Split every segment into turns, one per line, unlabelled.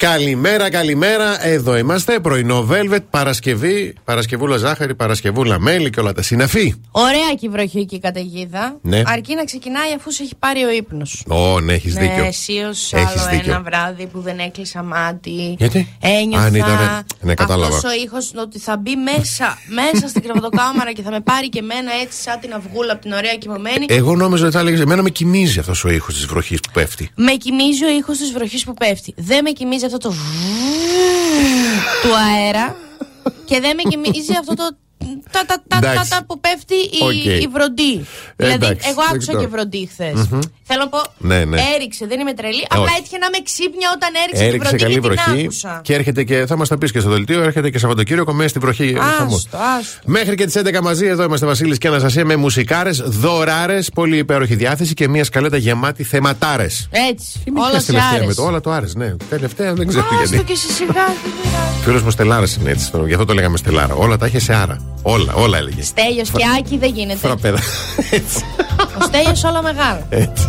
Καλημέρα, καλημέρα. Εδώ είμαστε. Πρωινό Velvet, Παρασκευή. Παρασκευούλα ζάχαρη, Παρασκευούλα μέλι και όλα τα συναφή.
Ωραία και η βροχή και η καταιγίδα.
Ναι.
Αρκεί να ξεκινάει αφού σε έχει πάρει ο ύπνος.
Ω, ναι, έχεις
Ναι,
δίκιο.
αισίως
Έχεις
άλλο
δίκιο.
ένα βράδυ που δεν έκλεισα μάτι.
Γιατί;
Ένιωθα
Αν ήτανε- ναι, κατάλαβα.
αυτός ο ήχος ότι θα μπει μέσα, μέσα στην κρεβατοκάμαρα και θα με πάρει και εμένα έτσι σαν την αυγούλα από την ωραία κοιμωμένη.
Εγώ νόμιζα ότι θα έλεγε Εμένα με κοιμίζει αυτός ο ήχος της βροχής που πέφτει.
Με κοιμίζει ο ήχος της βροχής που πέφτει. Δεν με κοιμίζει αυτό το του αέρα και δεν με κοιμίζει αυτό το τα, τα, τα, τα,
Εντάξει.
τα που πέφτει η,
Οκ.
η βροντή.
Ε,
δηλαδή,
εντάξει,
εγώ
δεν
άκουσα
ξέρω.
και βροντή χθες. Θέλω να πω,
Ναι, ναι.
έριξε, δεν είμαι τρελή. Απλά
όχι.
έτυχε να με ξύπνια όταν έριξε,
Έριξε
την βροντή
καλή
και την
βροχή
άκουσα.
και έρχεται και θα μας τα πεις και στο δελτίο. Έρχεται και Σαββατοκύριακο μέσα στη βροχή. χαμός.
Άστο, άστο.
Μέχρι και τις 11 μαζί εδώ είμαστε Βασίλης και Αναστασία με μουσικάρες, δωράρες, πολύ υπέροχη διάθεση και μια σκαλέτα γεμάτη θεματάρες.
Έτσι, όλα σε
τελευταία με
άρεσε.
το, όλα το άρεσε, ναι. Τελευταία δεν ξέρω
Άστο
γιατί.
και εσύ σιγά. τι πειράζει.
Φίλος μου Στελάρας είναι έτσι, γι' αυτό το λέγαμε Στελάρα. Όλα τα είχε σε άρα. Όλα, όλα έλεγε.
Στέλιος και Άκη δεν γίνεται.
Φραπέδα. έτσι.
Ο Στέλιος όλα μεγάλα.
έτσι.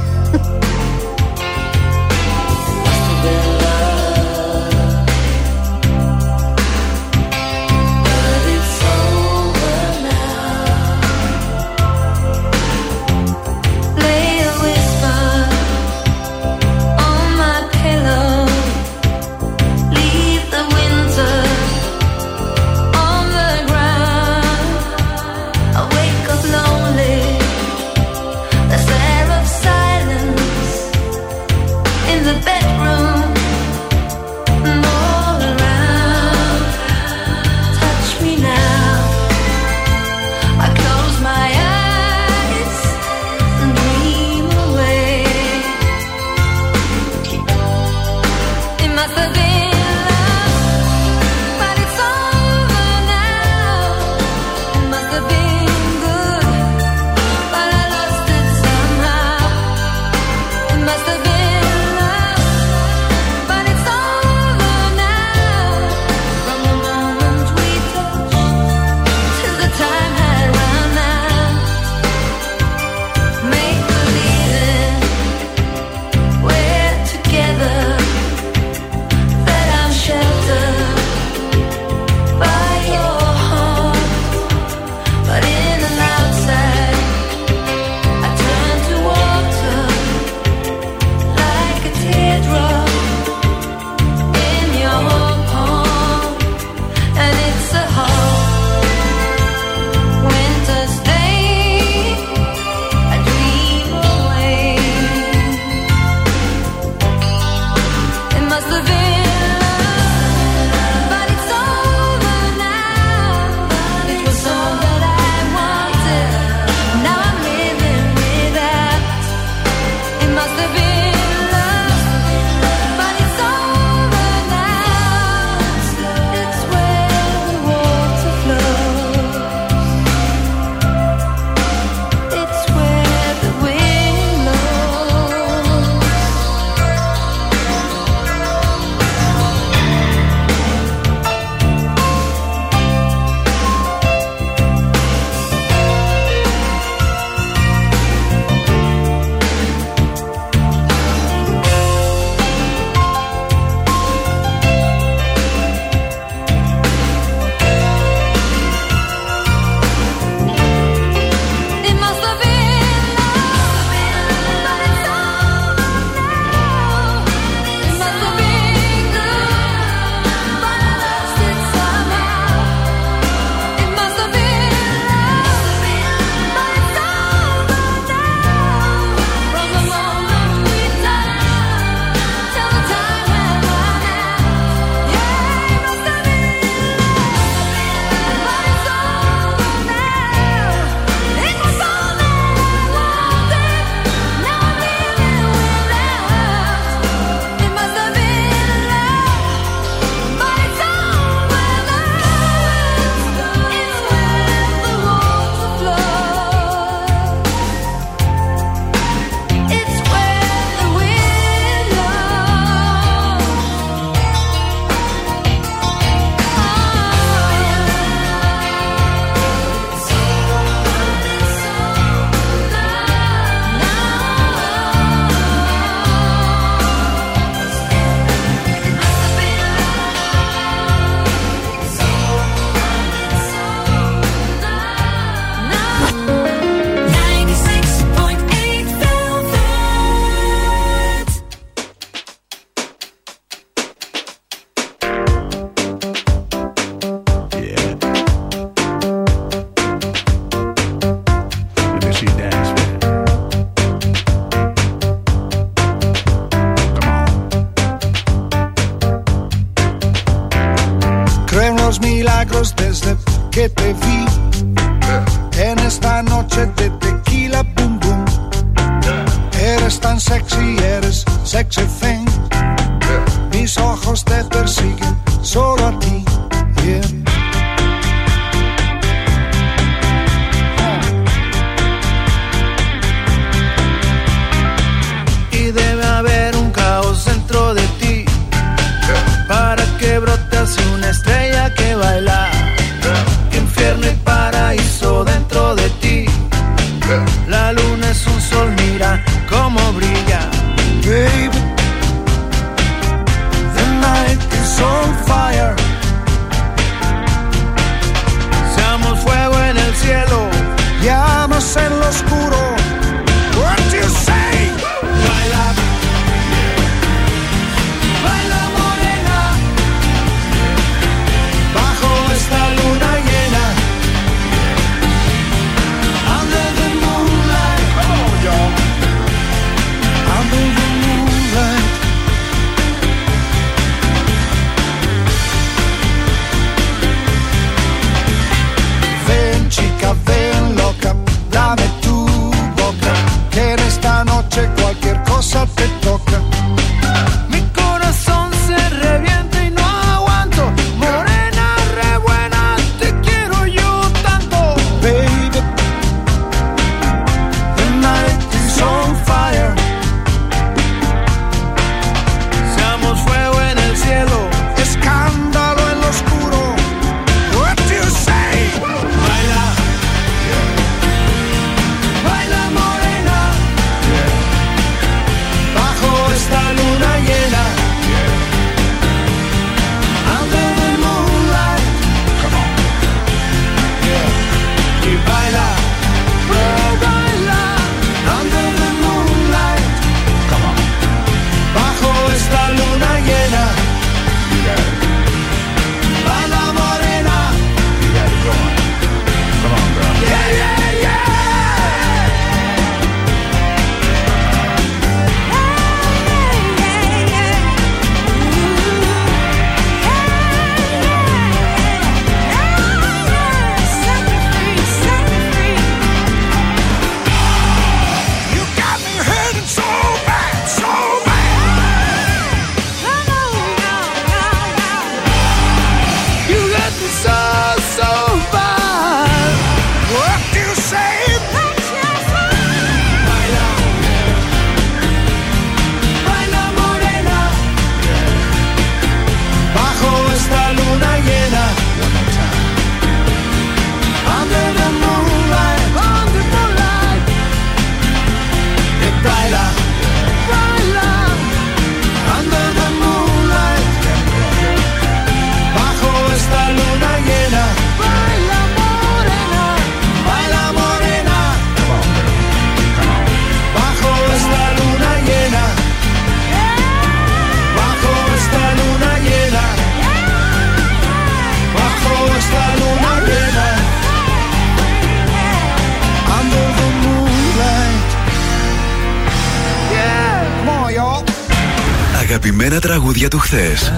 Του χθες.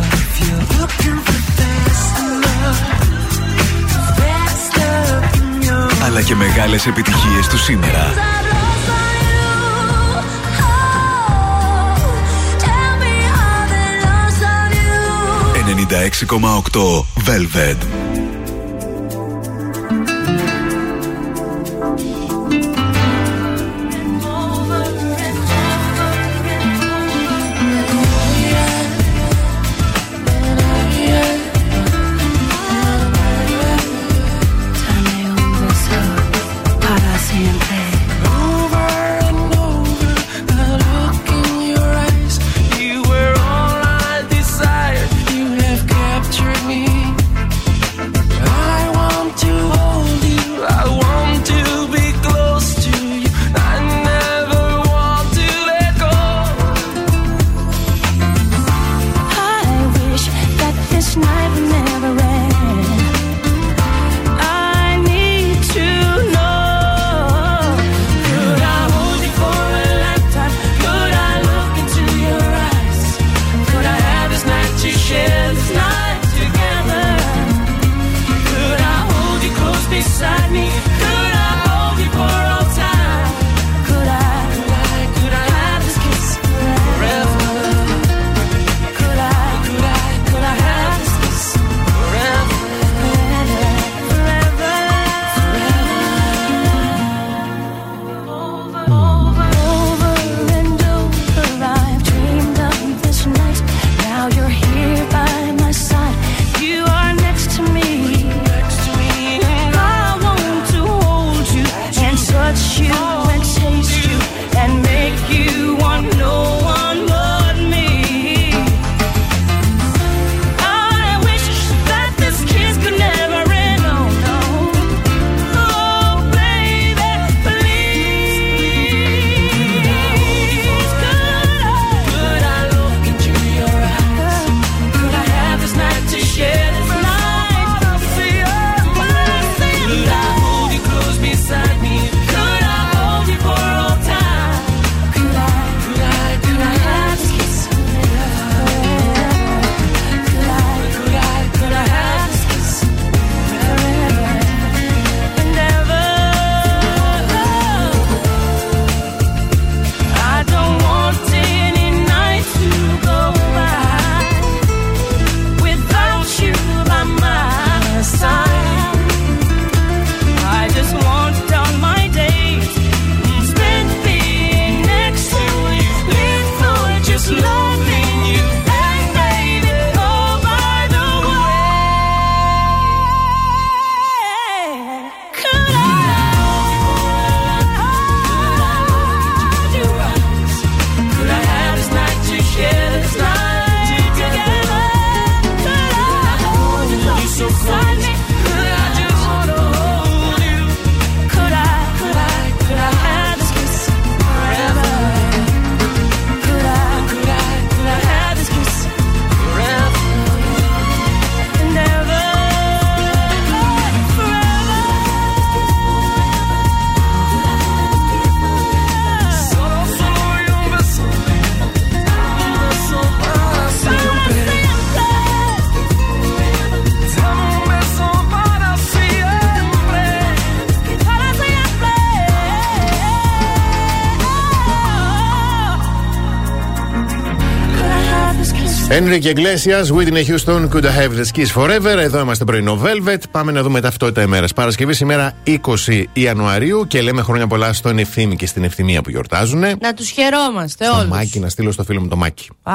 Enrique Iglesias, Whitney Houston, Could I Have the Skis Forever. Εδώ είμαστε πρωινό Velvet. Πάμε να δούμε ταυτότητα ημέρας. Παρασκευή σήμερα 20 Ιανουαρίου και λέμε χρόνια πολλά στον Ευθύμη και στην Ευθυμία που γιορτάζουν.
Να τους χαιρόμαστε όλους.
Μάκη, να στείλω στο φίλο μου το Μάκη.
Α,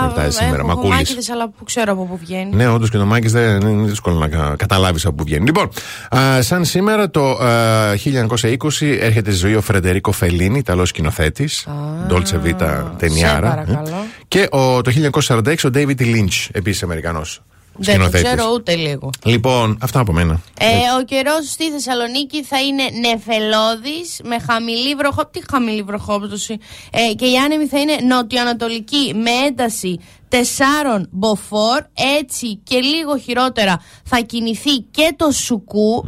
Γιορτάζει σήμερα,
έχω
Μακούλης.
μάκηδες, αλλά που ξέρω από πού βγαίνει.
Ναι, όντως και το Μάκης δεν είναι δύσκολο να κα- καταλάβεις από πού βγαίνει. Λοιπόν, α, σαν σήμερα το α, 1920 έρχεται στη ζωή ο Φρεντερίκο Φελίνη, Ιταλός σκηνοθέτης. Dolce Vita ταινιάρα.
σε παρακαλώ.
Και ο, το 1946 ο David Lynch, επίσης Αμερικανός.
Δεν το ξέρω ούτε λίγο.
Λοιπόν, αυτά από μένα.
Ε, ο καιρός στη Θεσσαλονίκη θα είναι νεφελώδης με χαμηλή βροχό. Τι χαμηλή βροχόπτωση. Ε, και η άνεμη θα είναι νοτιοανατολική με ένταση 4 μποφόρ. Έτσι και λίγο χειρότερα θα κινηθεί και το σουκού.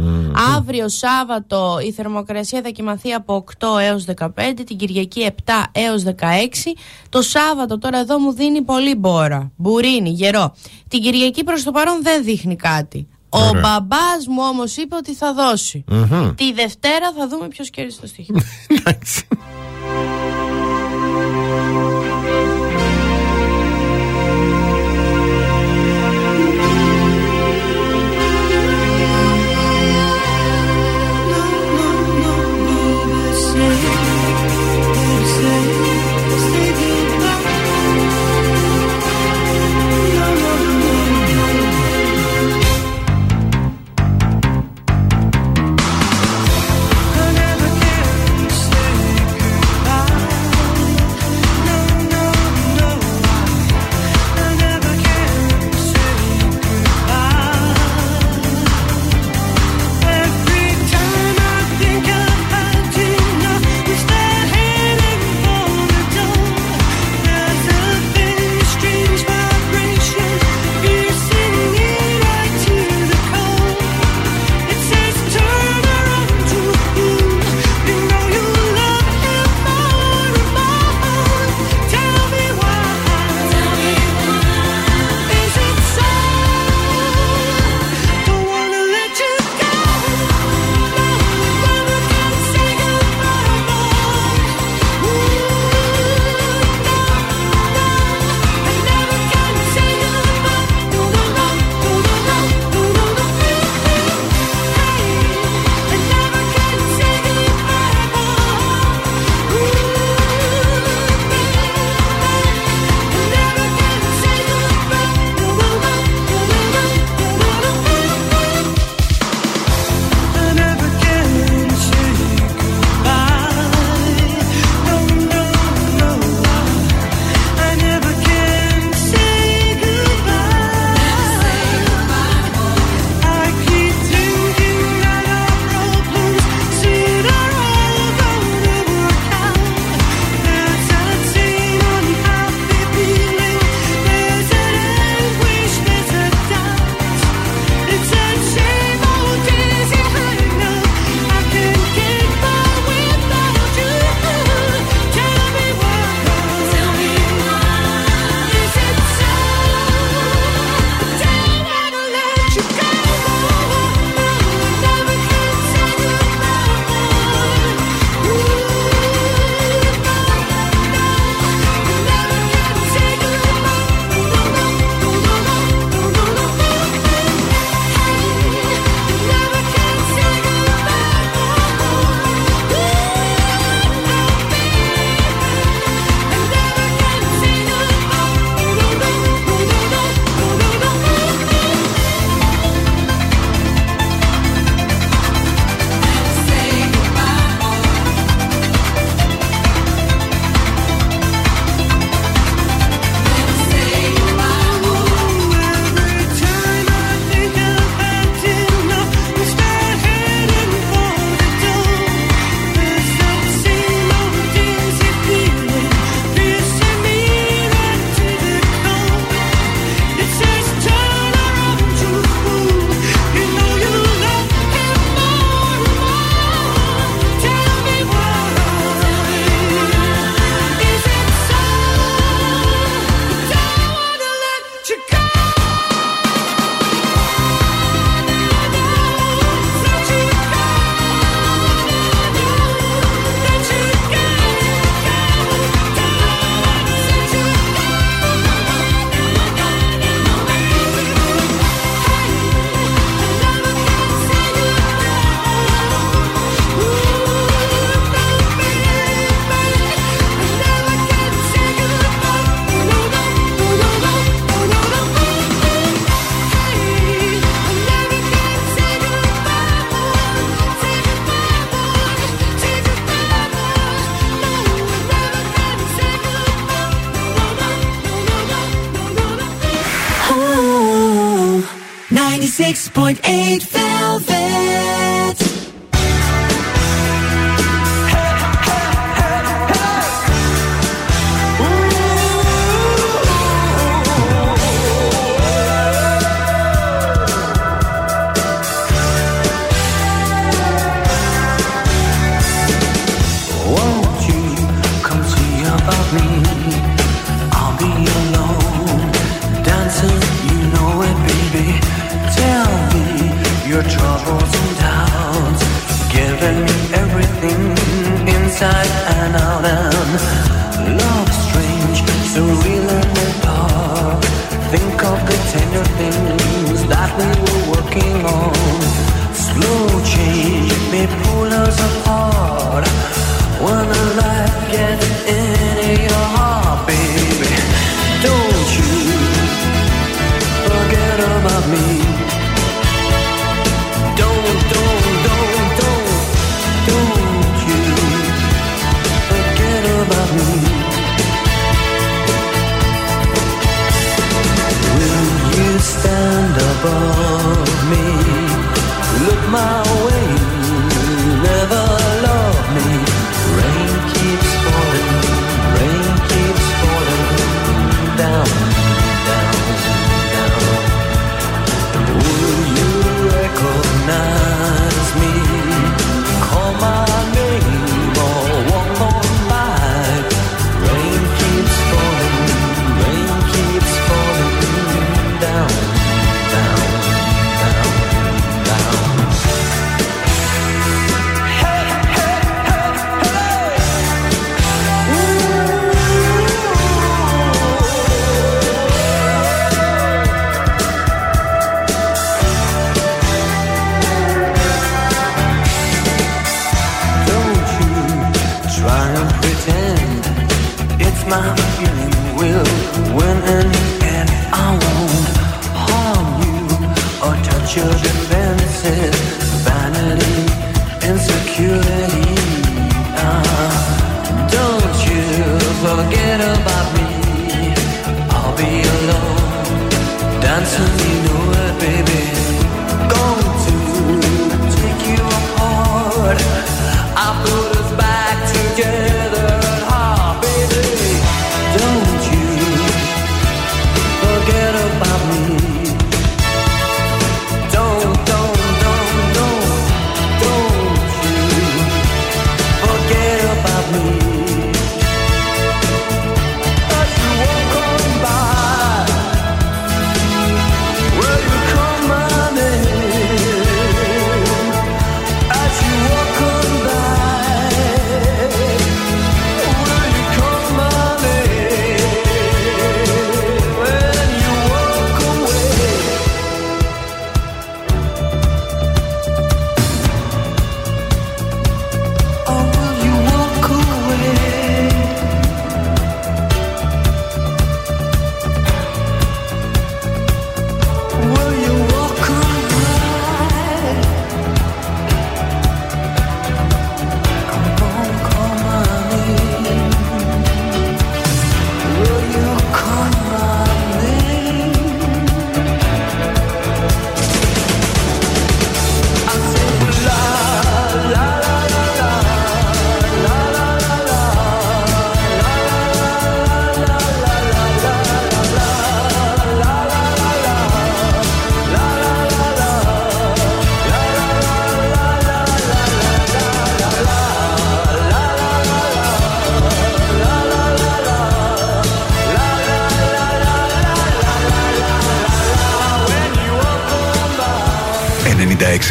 Αύριο Σάββατο η θερμοκρασία θα κοιμαθεί από 8 έως 15, την Κυριακή 7 έως 16. Το Σάββατο τώρα εδώ μου δίνει πολύ μπόρα. Μπουρίνι, γερό. Την Κυριακή προς το παρόν δεν δείχνει κάτι. Ο
Ωραία.
μπαμπάς μου όμως είπε ότι θα δώσει.
Μμμ.
Τη Δευτέρα θα δούμε ποιος κέρδισε το στοίχημα.
Εντάξει.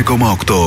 1,8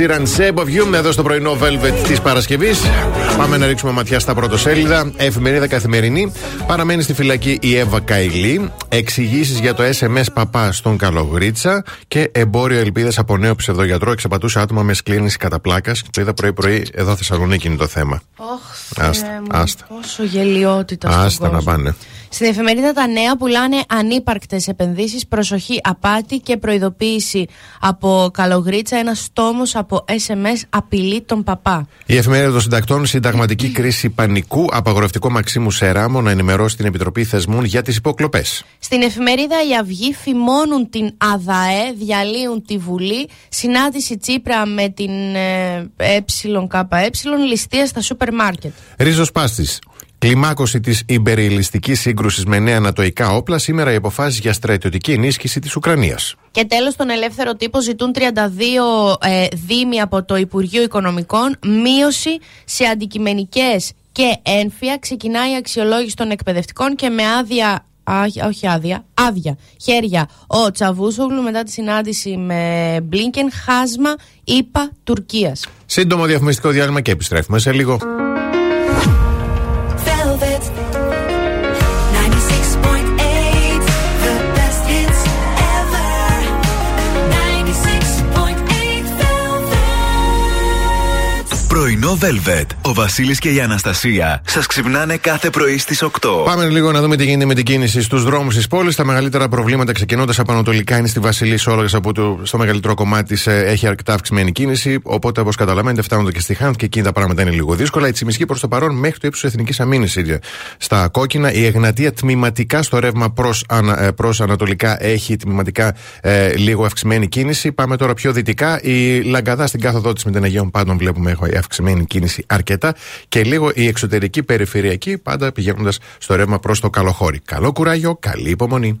Ed Sheeran, Shape of You, εδώ στο πρωινό Velvet της Παρασκευής. Πάμε να ρίξουμε ματιά στα πρωτοσέλιδα. Εφημερίδα καθημερινή. Παραμένει στη φυλακή η Εύα Καηλή. Εξηγήσεις για το SMS παπά στον Καλογρίτσα. Και εμπόριο ελπίδε από νέο ψευδογιατρό. Εξαπατούσε άτομα με σκλήνηση κατά πλάκας. Το είδα πρωί-πρωί εδώ Θεσσαλονίκη είναι το θέμα.
Ωχ,
Άστα,
Θεέ μου,
άστα.
Πόσο γελιότητα στον
Άστα να
κόσμο.
πάνε.
Στην εφημερίδα Τα Νέα πουλάνε ανύπαρκτες επενδύσεις, προσοχή, απάτη και προειδοποίηση από Καλογρίτσα. Ένας τόμος από SMS απειλεί τον παπά.
Η εφημερίδα των συντακτών, συνταγματική κρίση πανικού, απαγορευτικό Μαξίμου Σεράμο να ενημερώσει την Επιτροπή Θεσμών για τις υποκλοπές.
Στην εφημερίδα Η Αυγή φημώνουν την ΑΔΑΕ, διαλύουν τη Βουλή. Συνάντηση Τσίπρα με την ε, ΕΚΕ, ληστεία στα σούπερ μάρκετ.
Ρίζος Πάστης. Κλιμάκωση της υπερηλιστική σύγκρουσης με νέα ανατοϊκά όπλα. Σήμερα οι αποφάσεις για στρατιωτική ενίσχυση της Ουκρανίας.
Και τέλος τον ελεύθερο τύπο ζητούν 32 ε, δήμοι από το Υπουργείο Οικονομικών μείωση σε αντικειμενικές και ένφια. Ξεκινάει η αξιολόγηση των εκπαιδευτικών και με άδεια Α, όχι άδεια, άδεια. Χέρια ο Τσαβούσογλου μετά τη συνάντηση με Μπλίνκεν, χάσμα, ΗΠΑ, Τουρκίας.
Σύντομο διαφημιστικό διάλειμμα και επιστρέφουμε σε λίγο.
Πρωινό
Πρωινό Velvet. Ο Βασίλης και η Αναστασία σας ξυπνάνε κάθε πρωί στις 8.
Πάμε λίγο να δούμε τι γίνεται με την κίνηση στους δρόμους της πόλης. Τα μεγαλύτερα προβλήματα ξεκινώντας από Ανατολικά είναι στη Βασιλή Σόλογα, από το στο μεγαλύτερο κομμάτι της έχει αρκετά αυξημένη κίνηση. Οπότε, όπως καταλαβαίνετε, φτάνονται και στη Χάντ και εκεί τα πράγματα είναι λίγο δύσκολα. Η Τσιμισκή προς το παρόν μέχρι το ύψος Εθνικής Αμήνης στα κόκκινα. Η Εγνατία τμηματικά στο ρεύμα προς προς Ανατολικά έχει τμηματικά ε, λίγο αυξημένη κίνηση. Πάμε τώρα πιο δυτικά. Η Λαγκαδά στην κάθοδό της με την Αγίων Πάντων βλέπουμε έχει αυξημένη κίνηση αρκετά. Και λίγο η εξωτερική περιφερειακή πάντα πηγαίνοντας στο ρεύμα προς το καλοχώρι. Καλό κουράγιο, καλή υπομονή.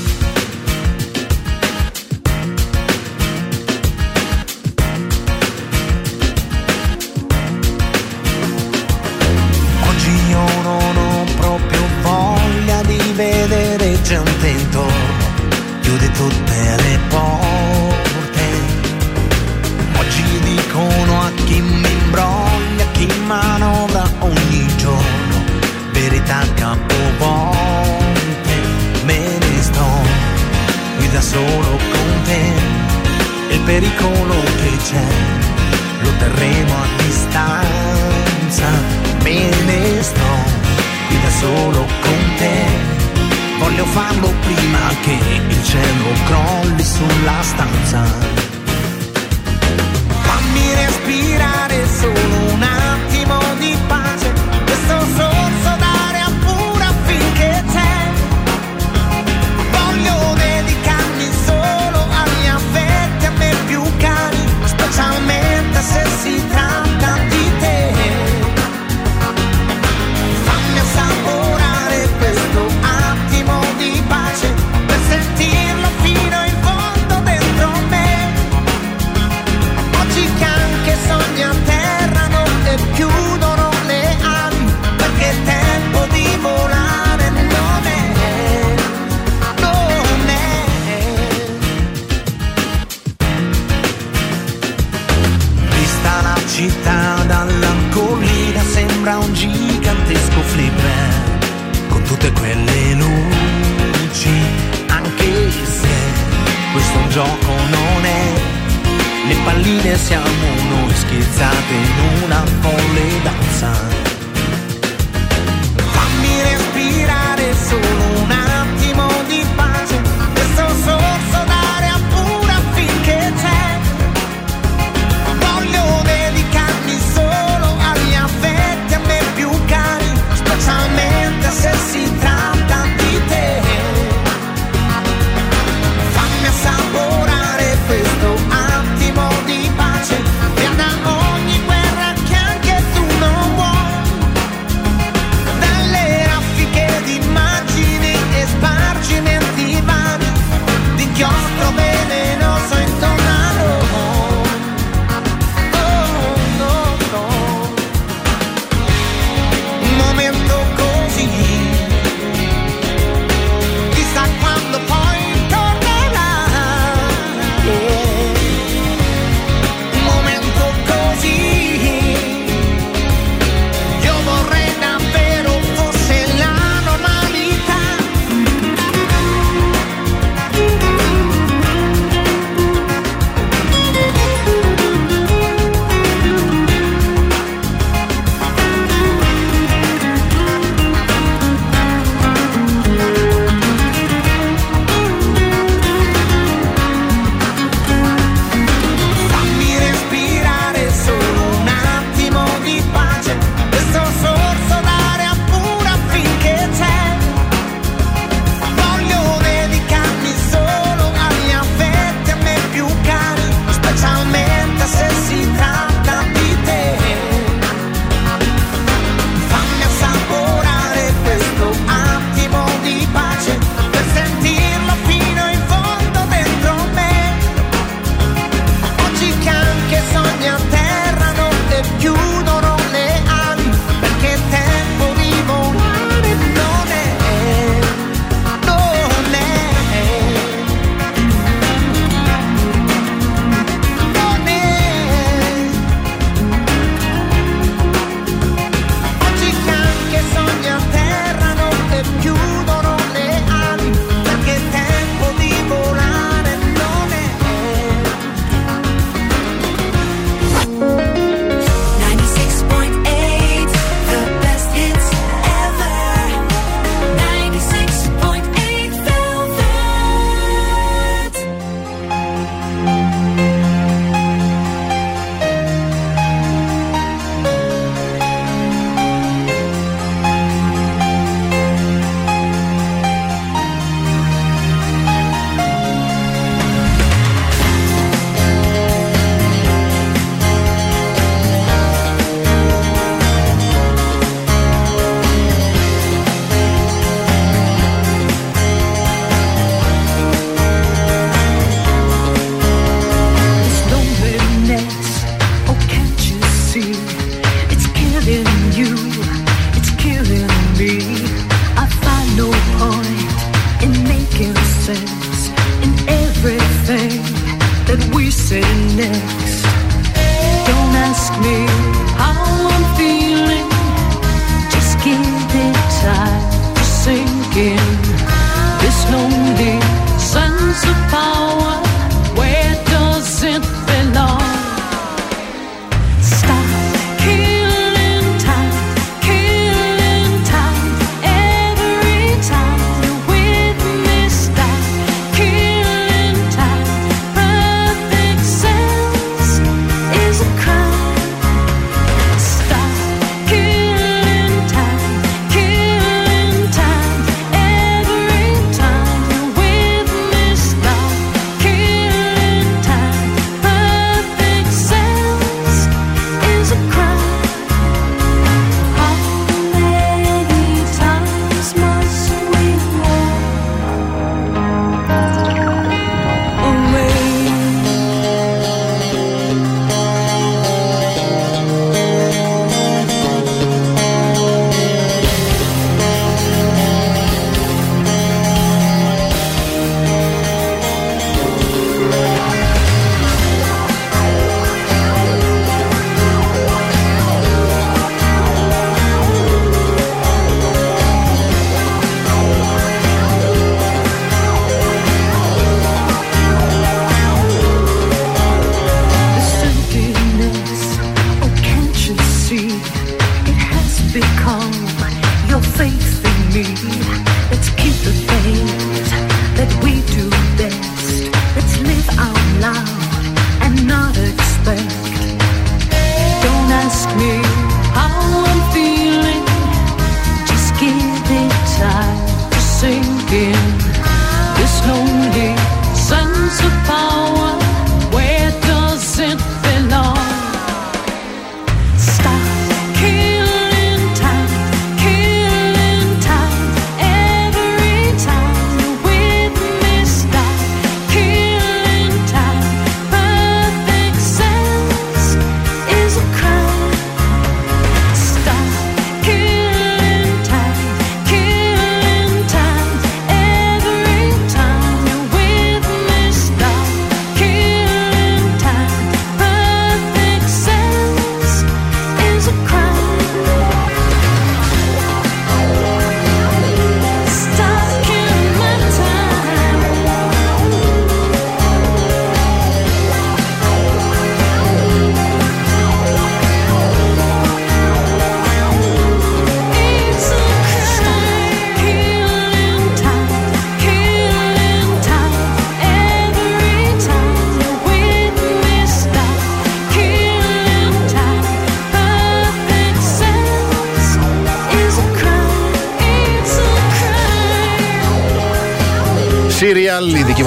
c'è un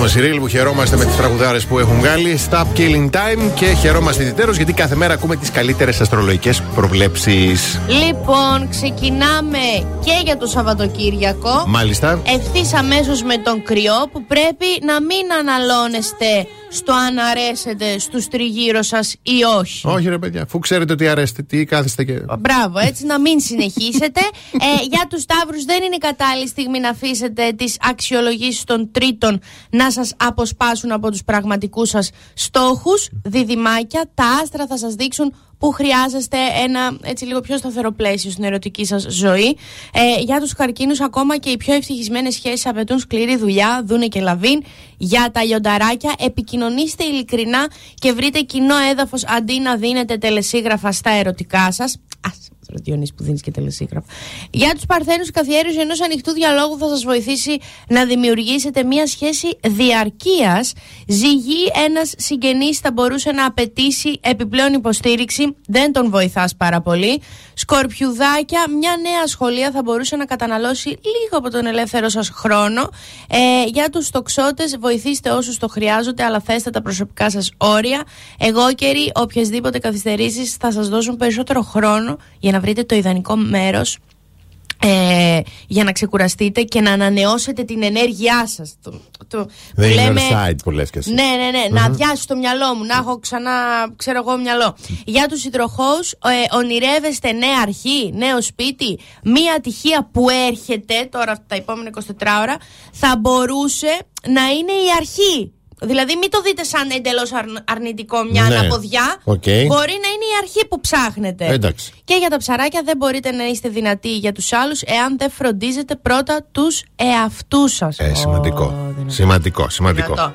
Serial, η δική μα Serial που χαιρόμαστε με τις τραγουδάρες που έχουν βγάλει. Stop Killing Time και χαιρόμαστε ιδιαίτερως γιατί κάθε μέρα ακούμε τις καλύτερες αστρολογικές προβλέψεις.
Λοιπόν, ξεκινάμε και για το Σαββατοκύριακο.
Μάλιστα.
Ευθύς αμέσως με τον κρυό που πρέπει να μην αναλώνεστε στο αν αρέσετε στους τριγύρω σας ή όχι.
Όχι, ρε παιδιά, αφού ξέρετε ότι αρέστε, τι κάθεστε και.
Μπράβο, έτσι να μην συνεχίσετε. ε, για τους Σταύρους, δεν είναι η κατάλληλη στιγμή να αφήσετε τις αξιολογήσεις των τρίτων να σας αποσπάσουν από τους πραγματικούς σας στόχους. Διδυμάκια, τα άστρα θα σας δείξουν που χρειάζεστε ένα έτσι λίγο πιο σταθερό πλαίσιο στην ερωτική σας ζωή. Ε, για τους καρκίνους, ακόμα και οι πιο ευτυχισμένες σχέσεις απαιτούν σκληρή δουλειά, δούνε και λαβίν. Για τα λιονταράκια, επικοινωνήστε ειλικρινά και βρείτε κοινό έδαφος αντί να δίνετε τελεσίγραφα στα ερωτικά σας. Α, Διονύση που δίνεις και τελεσίγραφα. Για τους Παρθένους, η καθιέρωση ενός ανοιχτού διαλόγου θα σας βοηθήσει να δημιουργήσετε μια σχέση διαρκείας. Ζυγή, ένας συγγενής θα μπορούσε να απαιτήσει επιπλέον υποστήριξη. Δεν τον βοηθάς πάρα πολύ. Σκορπιουδάκια, μια νέα σχολεία θα μπορούσε να καταναλώσει λίγο από τον ελεύθερο σας χρόνο. Ε, για τους τοξότες, βοηθήστε όσους το χρειάζονται, αλλά θέστε τα προσωπικά σας όρια. Εγώ καιροί, οποιασδήποτε καθυστερήσεις θα σας δώσουν περισσότερο χρόνο για να βρείτε το ιδανικό μέρος ε, για να ξεκουραστείτε και να ανανεώσετε την ενέργειά σας το, το,
The
που
inner side που λες και εσύ.
ναι, ναι, ναι. Να αδειάσει το μυαλό μου, να έχω ξανά, ξέρω εγώ, μυαλό. Για τους υδροχόου, ε, ονειρεύεστε νέα αρχή, νέο σπίτι; Μία ατυχία που έρχεται τώρα τα επόμενα 24 ώρα θα μπορούσε να είναι η αρχή. Δηλαδή, μην το δείτε σαν εντελώς αρνητικό μια
Ναι.
αναποδιά.
Οκ.
Μπορεί να είναι η αρχή που ψάχνετε.
Εντάξει.
Και για τα ψαράκια δεν μπορείτε να είστε δυνατοί για τους άλλους εάν δεν φροντίζετε πρώτα τους εαυτούς σας.
Ε, σημαντικό.
Ω, δυνατό.
Σημαντικό, σημαντικό.
Δυνατό.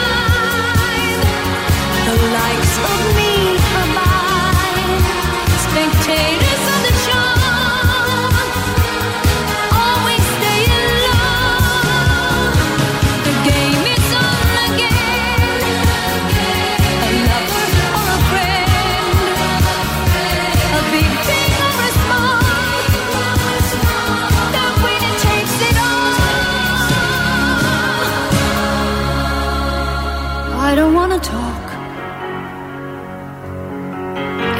likes of me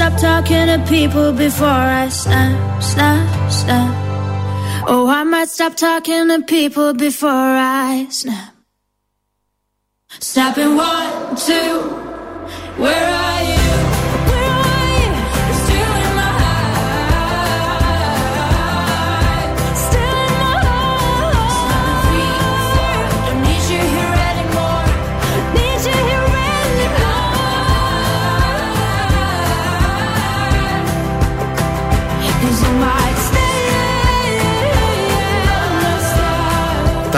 stop talking to people before I snap, snap, snap. Oh, I might stop talking to people before I snap. Snapping one, two,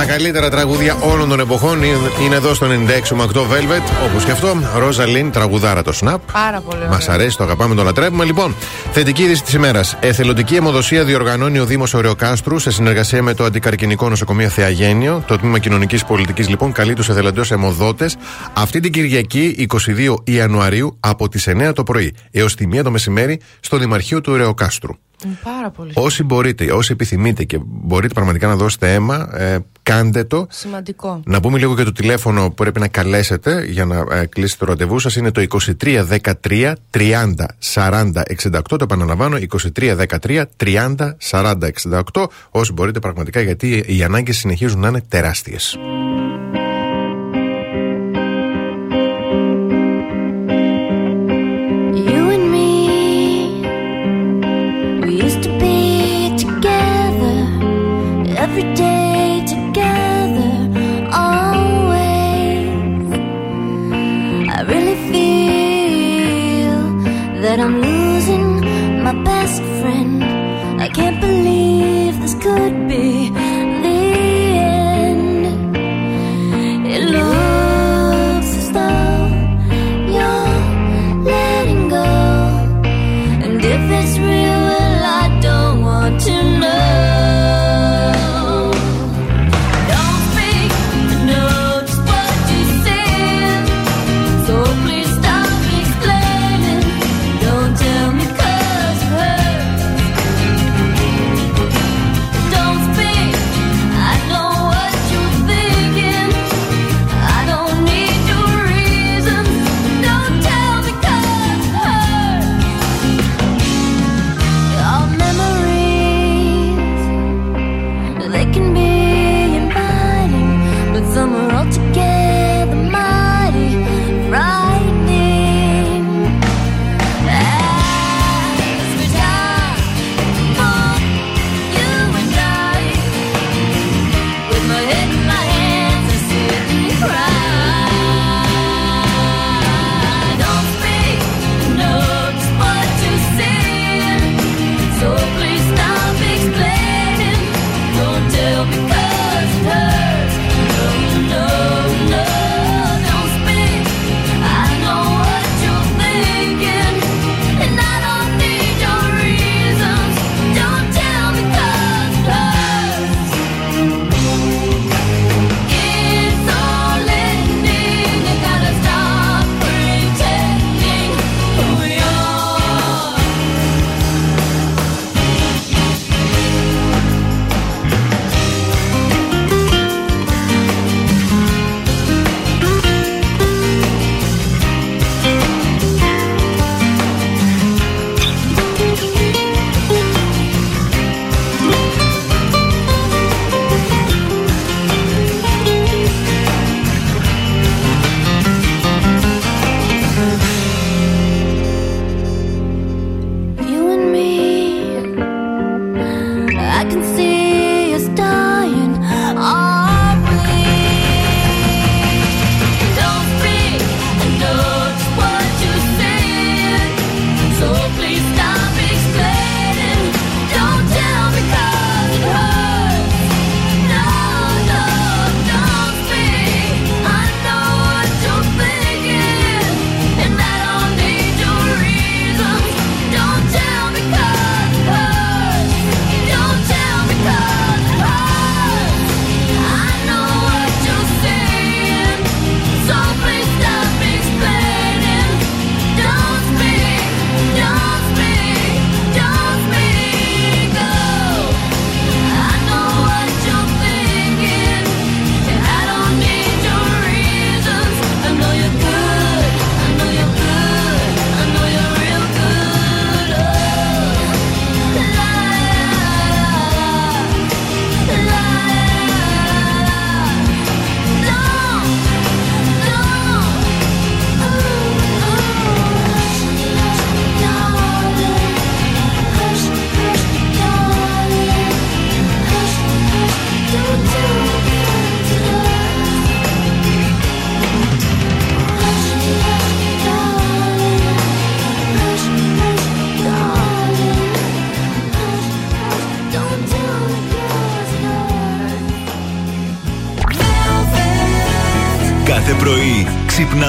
Τα καλύτερα τραγούδια όλων των εποχών είναι- είναι εδώ στο 96,8 Velvet. Όπως και αυτό, Ρόζα Λίν, τραγουδάρα το Snap.
Πάρα πολύ
Μας
ωραίο.
αρέσει, το αγαπάμε, το λατρεύουμε. Λοιπόν, θετική είδηση της ημέρας. Εθελοντική αιμοδοσία διοργανώνει ο Δήμος Ωρεοκάστρου σε συνεργασία με το Αντικαρκυνικό Νοσοκομείο Θεαγένιο. Το Τμήμα Κοινωνικής Πολιτικής, λοιπόν, καλεί τους εθελοντές αιμοδότες αυτή την Κυριακή 22 Ιανουαρίου από τις 9 το πρωί έως τη 1 το μεσημέρι στο Δημαρχείο του Ωρεοκάστρου.
Πάρα πολύ.
Όσοι μπορείτε, όσοι επιθυμείτε και μπορείτε πραγματικά να δώσετε αίμα, ε, κάντε το.
Σημαντικό.
Να πούμε λίγο και το τηλέφωνο που πρέπει να καλέσετε για να ε, κλείσετε το ραντεβού σας. Είναι το 23 13 30 40 68. Το επαναλαμβάνω, 23 13 30 40 68. Όσοι μπορείτε πραγματικά, γιατί οι ανάγκες συνεχίζουν να είναι
τεράστιες. this
room.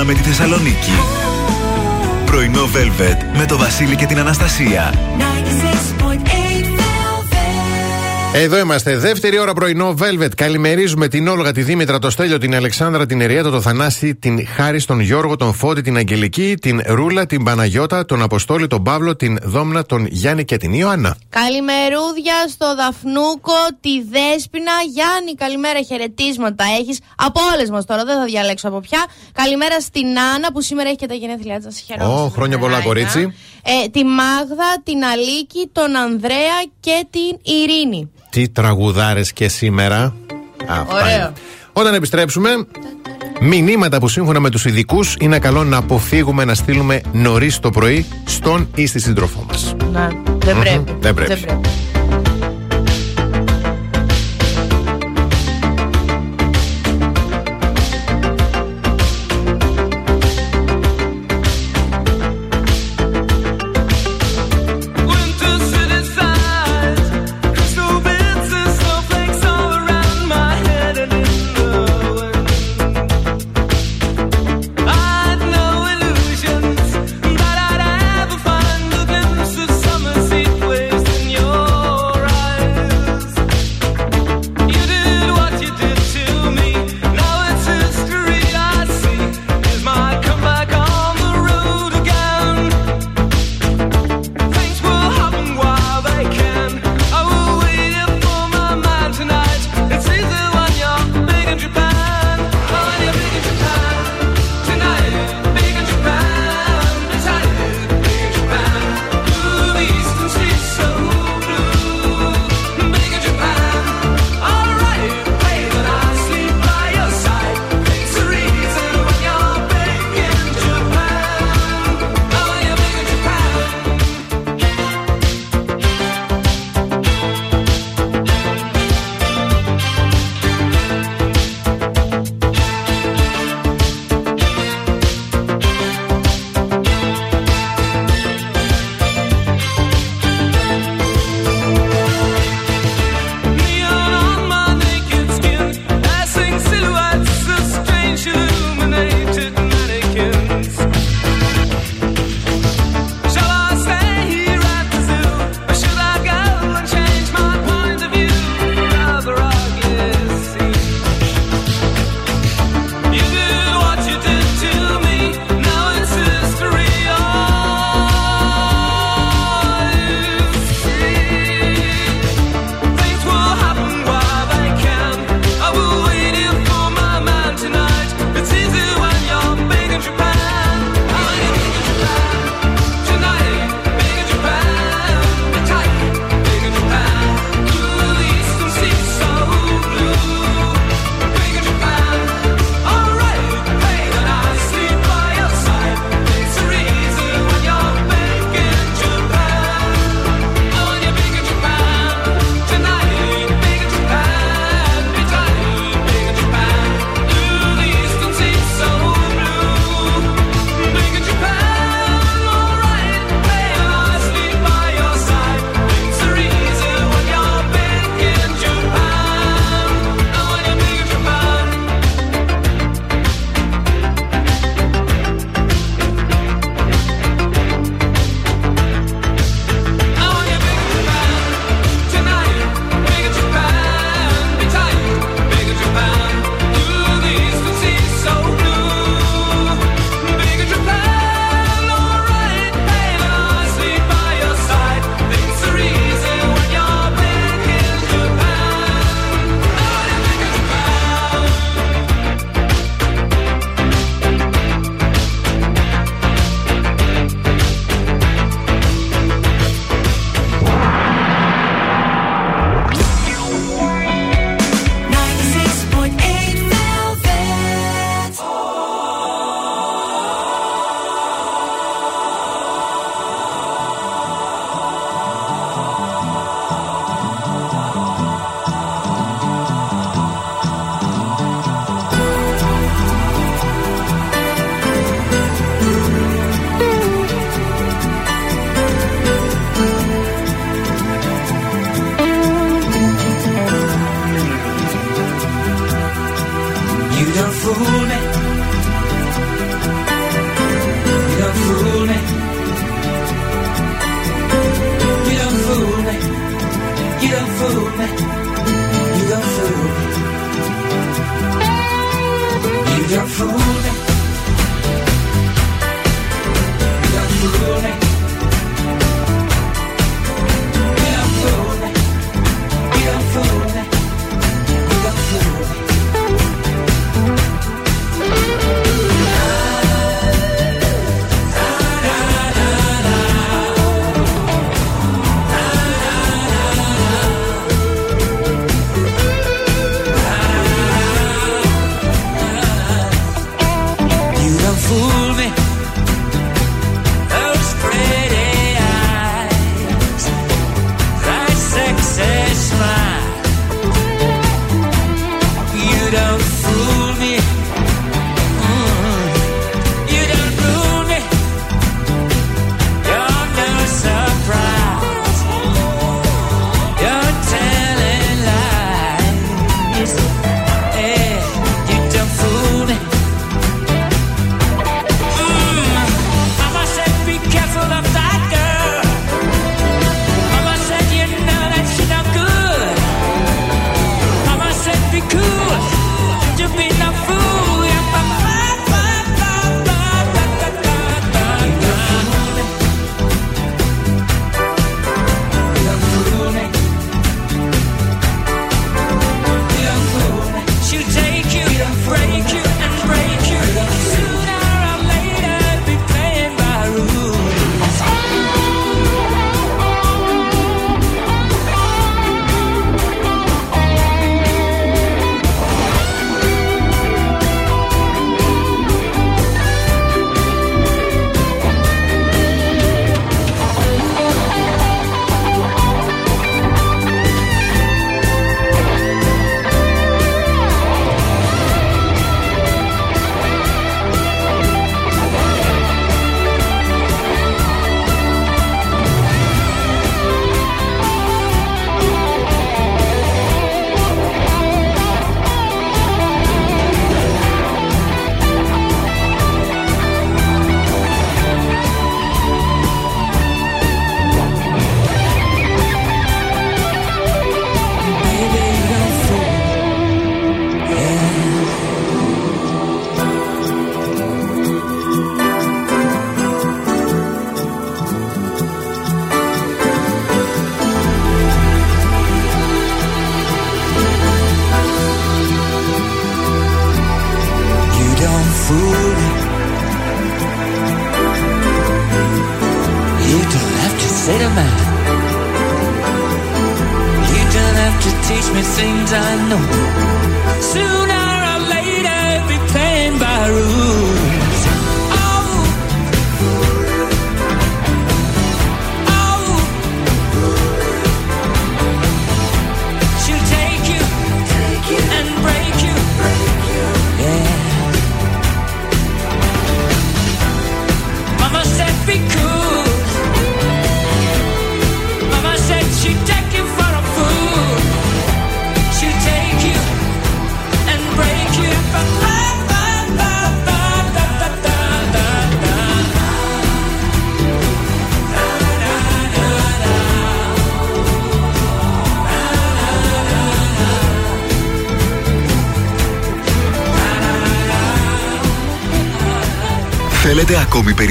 Ξυπνάμε τη Θεσσαλονίκη. Πρωινό Velvet με το Βασίλη και την Αναστασία.
Εδώ είμαστε. Δεύτερη ώρα πρωινό Velvet. Καλημερίζουμε την Όλγα, τη Δήμητρα, το Στέλιο, την Αλεξάνδρα, την Εριέτα, τον Θανάση, την Χάρη, τον Γιώργο, τον Φώτη, την Αγγελική, την Ρούλα, την Παναγιώτα, τον Αποστόλη, τον Παύλο, την Δόμνα, τον Γιάννη και την Ιωάννα.
Καλημερούδια στο Δαφνούκο, τη Δέσποινα. Γιάννη, καλημέρα, χαιρετίσματα έχεις από όλες μας τώρα, δεν θα διαλέξω από ποια. Καλημέρα στην Άννα που σήμερα έχει και τα γενέθλιά της.
Ω, χρόνια πολλά, κορίτσι.
Ε, τη Μάγδα, την Αλίκη, τον Ανδρέα και την Ειρήνη.
Τι τραγουδάρες και σήμερα. Αυτά
Ωραίο.
είναι. Όταν επιστρέψουμε, μηνύματα που σύμφωνα με τους ειδικούς είναι καλό να αποφύγουμε να στείλουμε νωρίς το πρωί στον ή στη σύντροφό μας.
Να, δεν πρέπει.
δεν πρέπει.
Winter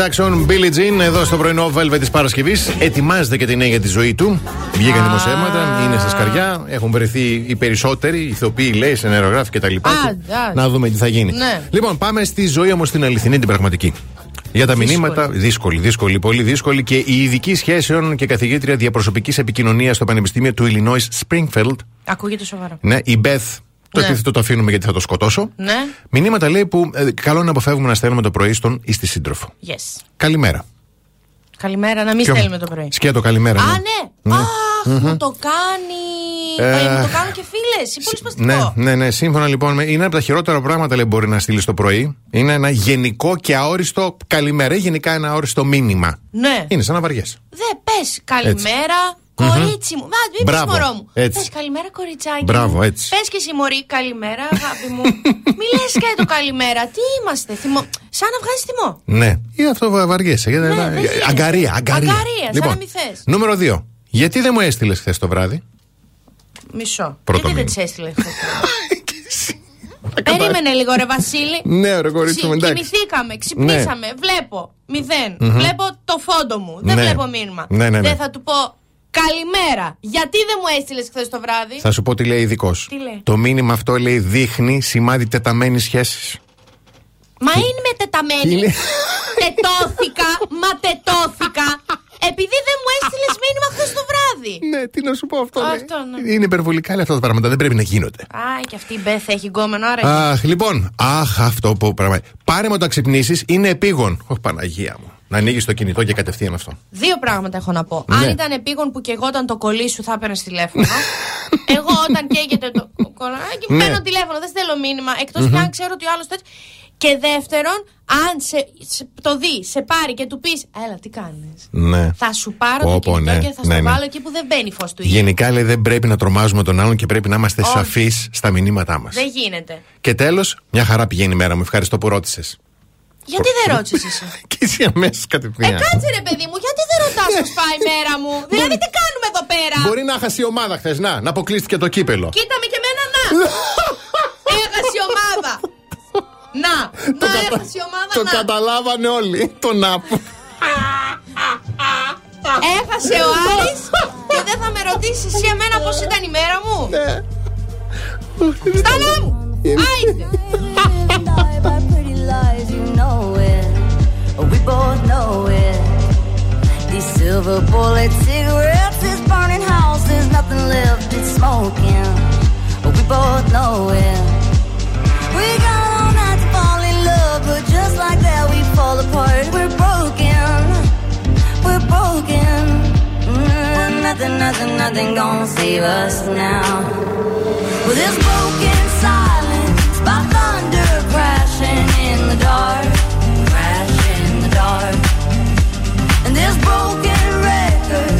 Jackson, Billie Jean, εδώ στο πρωινό Velvet της Παρασκευής. Ετοιμάζεται και την νέα για της ζωή του. Βγήκαν δημοσιεύματα, είναι στα σκαριά. Έχουν βρεθεί οι περισσότεροι, ηθοποιοί, λέει, σενερογράφοι κτλ. Να δούμε τι θα γίνει.
Ναι.
Λοιπόν, πάμε στη ζωή όμως την αληθινή, την πραγματική. Για τα
Δύσκολη.
μηνύματα, δύσκολη, δύσκολη, πολύ δύσκολη και η ειδική σχέσεων και καθηγήτρια διαπροσωπικής επικοινωνίας στο Πανεπιστήμιο του Illinois Springfield,
Ακούγεται σοβαρό.
ναι, η Beth. Το
Ναι.
επίθετο το αφήνουμε γιατί θα το σκοτώσω.
Ναι.
Μηνύματα λέει που ε, καλό είναι να αποφεύγουμε να στέλνουμε το πρωί στον ή στη σύντροφο.
Yes.
Καλημέρα.
Καλημέρα, να μην
Ποιο-
στέλνουμε το πρωί.
Σκέτο, καλημέρα.
Α,
ναι.
ναι. Αχ, μου το κάνει.
Ε,
Ε, μου το κάνουν και φίλες. Είναι πολύ σπαστικό.
Ναι, ναι, ναι. Σύμφωνα λοιπόν με. Είναι από τα χειρότερα πράγματα λέει μπορεί να στείλεις το πρωί. Είναι ένα γενικό και αόριστο καλημέρα ή γενικά ένα αόριστο μήνυμα.
Ναι.
Είναι σαν να βαριέσαι.
Δε πες καλημέρα, κορίτσι μου. Μα μην πεις
Μπράβο,
μωρό μου.
έτσι.
Πες καλημέρα, κοριτσάκι.
Μπράβο, έτσι.
Πες και εσύ, Μωρή, καλημέρα, αγάπη μου. Μη λες και το καλημέρα. Τι είμαστε, θυμό. Σαν να βγάζεις θυμό.
Ναι. Ή αυτό βα- βαριέσαι. γιατί-
Ναι, δεν γίνεται.
αγκαρία, αγκαρία.
Αγκαρία, σαν
λοιπόν,
να μη θες.
Νούμερο 2. Γιατί δεν μου έστειλες χθες το βράδυ;
Μισό.
Πρώτο
Γιατί δεν
μήνυμα.
της έστειλες χθες. Περίμενε λίγο, ρε Βασίλη.
Ναι, ρε κορίτσι μου,
Ξυ-
εντάξει.
Κοιμηθήκαμε, ξυπνήσαμε. Βλέπω μηδέν.
Μμμ.
Βλέπω το φόντο μου. Δεν
Ναι.
βλέπω μήνυμα.
Ναι, ναι, ναι.
Δεν θα του πω καλημέρα. Γιατί δεν μου έστειλες χθες το βράδυ;
Θα σου πω τι λέει ειδικός.
Τι λέει;
Το μήνυμα αυτό λέει δείχνει σημάδι τεταμένης σχέσης.
Μα είναι μετεταμένη.
Είναι-
Τετώθηκα, μα τετώθηκα. Επειδή δεν μου έστειλες μήνυμα χθες το βράδυ.
Ναι, τι να σου πω αυτό. λέει.
Αυτό, ναι.
Είναι υπερβολικά λέει αυτά τα πράγματα. Δεν πρέπει να γίνονται.
Α, και αυτή η Μπεθ έχει γκόμενο, άρα.
Αχ, λοιπόν, αχ, αυτό που πράγμα. Πάρε με το ξυπνήσεις, είναι επίγον. Ωχ, Παναγία μου. Να ανοίγεις το κινητό και κατευθείαν αυτό.
Δύο πράγματα έχω να πω.
Ναι.
Αν ήταν επίγον που και εγώ ήταν το κολλή σου, θα έπαιρνες τηλέφωνο. εγώ όταν καίγεται το κολλάκι,
Ναι.
παίρνω τηλέφωνο, δεν στέλνω μήνυμα. Εκτός κι αν ξέρω ότι ο άλλος το έτσι. Και δεύτερον, αν σε, σε- το δεις, σε πάρει και του πεις, Έλα, τι κάνεις;
Ναι.
Θα σου πάρω
Πω,
το
πω,
κινητό
ναι,
και θα
ναι,
στο
ναι.
βάλω εκεί που δεν μπαίνει φως του ήλιου.
Γενικά λέει δεν πρέπει να τρομάζουμε τον άλλον και πρέπει να είμαστε
Όχι.
σαφείς στα μηνύματά μας.
Δεν γίνεται.
Και τέλος, μια χαρά πηγαίνει η μέρα μου. Ευχαριστώ που ρώτησες.
Γιατί δεν ρώτησες εσύ;
Και εσύ αμέσως
Ε,
κατευθείαν.
κάτσε ρε παιδί μου, γιατί δεν ρωτάς πώς πάει η μέρα μου; Δηλαδή, τι κάνουμε εδώ πέρα;
Μπορεί να χάσει η ομάδα χθες, να, να αποκλείστηκε το κύπελο.
Κοίτα με και εμένα να. Έχασε η ομάδα. Να, να έχασε η ομάδα
Το
να.
καταλάβανε όλοι. Το να που.
Έχασε ο Άρης και δεν θα με ρωτήσεις εσύ εμένα πώς ήταν η μέρα μου;
Ναι.
Στάλα μου. Άιντε.
know it. We both know it. These silver bullet cigarettes, this burning house, there's nothing left, it's smoking. We both know it. We got all night to fall in love, but just like that, we fall apart. We're broken. We're broken. Mm, nothing, nothing, nothing gonna save us now. With this broken silence by thunder crashing in the dark, crash in the dark. And this broken record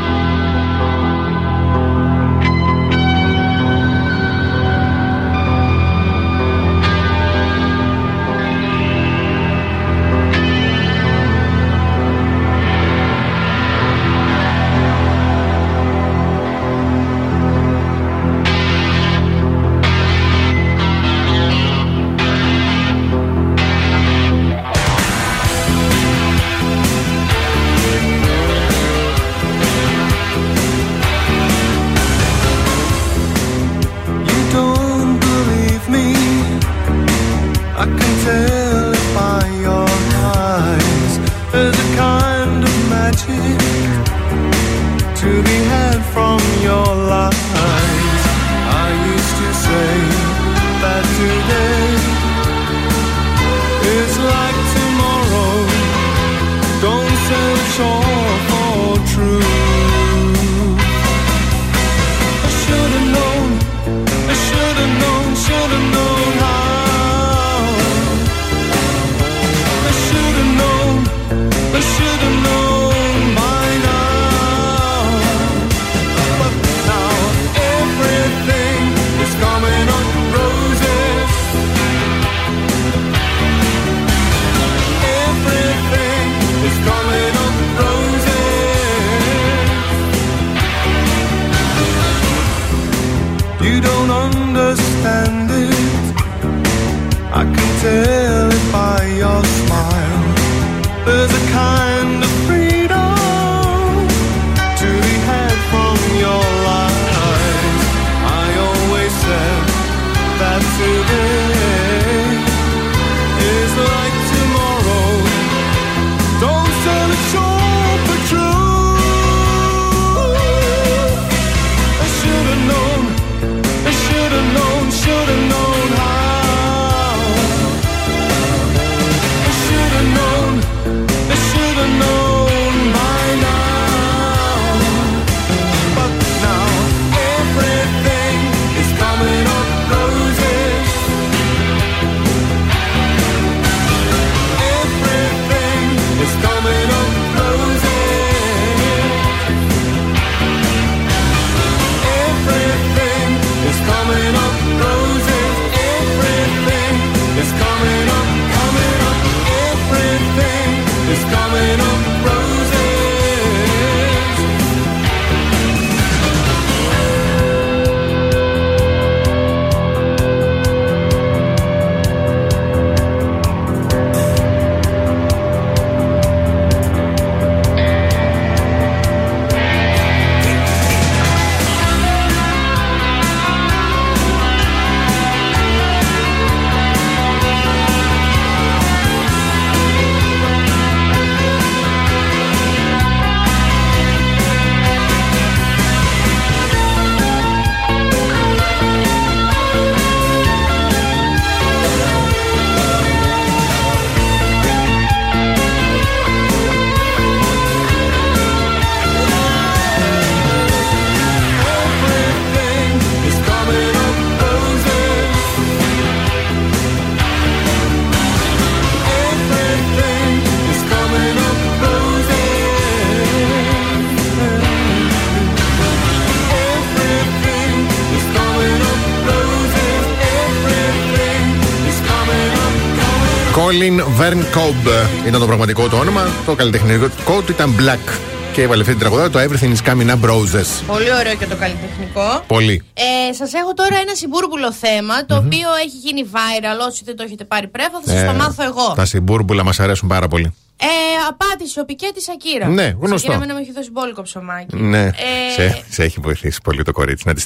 Colin Vern Cobb ήταν το πραγματικό του όνομα. Το καλλιτεχνικό του ήταν Black. Και έβαλε αυτή την τραγουδά το Everything is coming up roses.
Πολύ ωραίο και το καλλιτεχνικό.
Πολύ.
Ε, σας έχω τώρα ένα συμπούρμπουλο θέμα, το οποίο έχει γίνει viral. Όσοι δεν το έχετε πάρει πρέφα, θα σας
Ε,
το μάθω εγώ.
Τα συμπούρμπουλα μας αρέσουν πάρα πολύ.
Ε, απάτησε ο Πικέ της Ακύρα.
Ναι, γνωστό.
Ακύρα με να μου έχει δώσει μπόλικο ψωμάκι.
Ναι,
Ε,
σε, σε έχει βοηθήσει πολύ το κορίτσι. Να της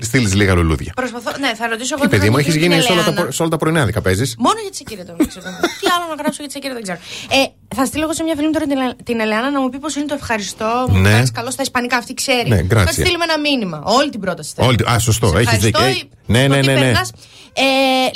στείλεις λίγα λουλούδια.
Προσπαθώ, ναι, θα ρωτήσω εγώ
Και
την
παιδί μου,
Αγγλική
έχεις γίνει
την
σε όλα, τα,
Ελεάνα.
προ- σε όλα τα πρωινάδικα παίζεις;
Μόνο για τη Σακύρα το ξέρω. Τι άλλο να γράψω για τη Σακύρα δεν ξέρω. Ε, θα στείλω εγώ σε μια φίλη μου τώρα την, Ελε- την Ελεάνα να μου πει πώ είναι το ευχαριστώ. Μου
Ναι.
κάνει καλό στα Ισπανικά, αυτή ξέρει.
Ναι,
θα
grazie.
της στείλουμε ένα μήνυμα. Όλη την πρόταση. θέλω.
Όλη την- α, σωστό,
Σε
έχεις
ευχαριστώ,
δίκιο.
ή-
Ναι,
το
ναι,
τι
ναι, ναι.
περνάς. Ε,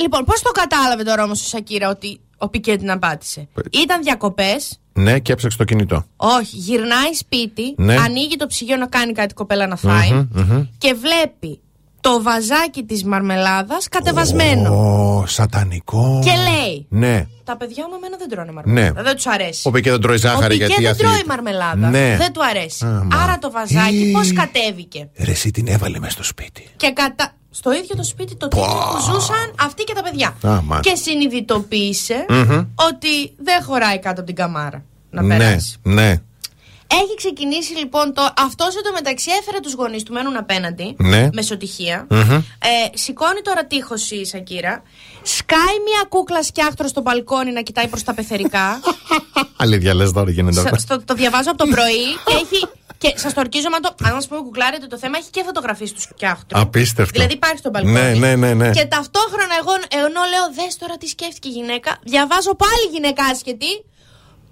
λοιπόν, πώς το κατάλαβε τώρα όμως η Σακύρα ότι ο Πικέ την απάτησε. Ήταν διακοπές.
Ναι, και έψαξε το κινητό.
Όχι, γυρνάει σπίτι,
Ναι.
ανοίγει το ψυγείο να κάνει κάτι η κοπέλα να φάει
Μμμ, μμμ.
και βλέπει το βαζάκι της μαρμελάδας κατεβασμένο.
Ω, σατανικό.
Και λέει.
Ναι.
Τα παιδιά μου εμένα δεν τρώνε μαρμελάδα.
Ναι.
Δεν τους αρέσει.
Ο Πικέ δεν τρώει ζάχαρη
Ο
γιατί
Πικέ δεν
αθλεί-
τρώει μαρμελάδα.
Ναι.
Δεν του αρέσει.
Α, μα.
Άρα το βαζάκι
Ή.
πώς κατέβηκε.
Ρε, εσύ την έβαλε μέσα στο σπίτι.
Και κατα... στο ίδιο το σπίτι το τίτλο που ζούσαν αυτοί και τα παιδιά.
Α, μα.
και συνειδητοποίησε
Μμμ.
ότι δεν χωράει κάτω από την καμάρα να
ναι,
περάσει.
ναι.
Έχει ξεκινήσει λοιπόν το. Αυτός εντωμεταξύ έφερε τους γονείς του, μένουν απέναντι.
Ναι.
Μεσοτυχία.
Μμμ.
Ε, σηκώνει τώρα τείχος η Σακύρα. Σκάει μια κούκλα σκιάχτρο στο μπαλκόνι να κοιτάει προς τα πεθερικά.
Αλήθεια, λες τώρα γίνεται
Σα-
αυτό.
στο- το διαβάζω από το πρωί και έχει. Και σας το ορκίζω, μα το, αν μα πούμε κουκλάρετε το θέμα, έχει και φωτογραφίες τους σκιάχτρου.
Απίστευτο.
Δηλαδή υπάρχει στο μπαλκόνι.
Ναι, ναι, ναι, ναι.
Και ταυτόχρονα εγώ ενώ λέω, δες τώρα τι σκέφτηκε η γυναίκα, διαβάζω πάλι γυναίκα άσχετη.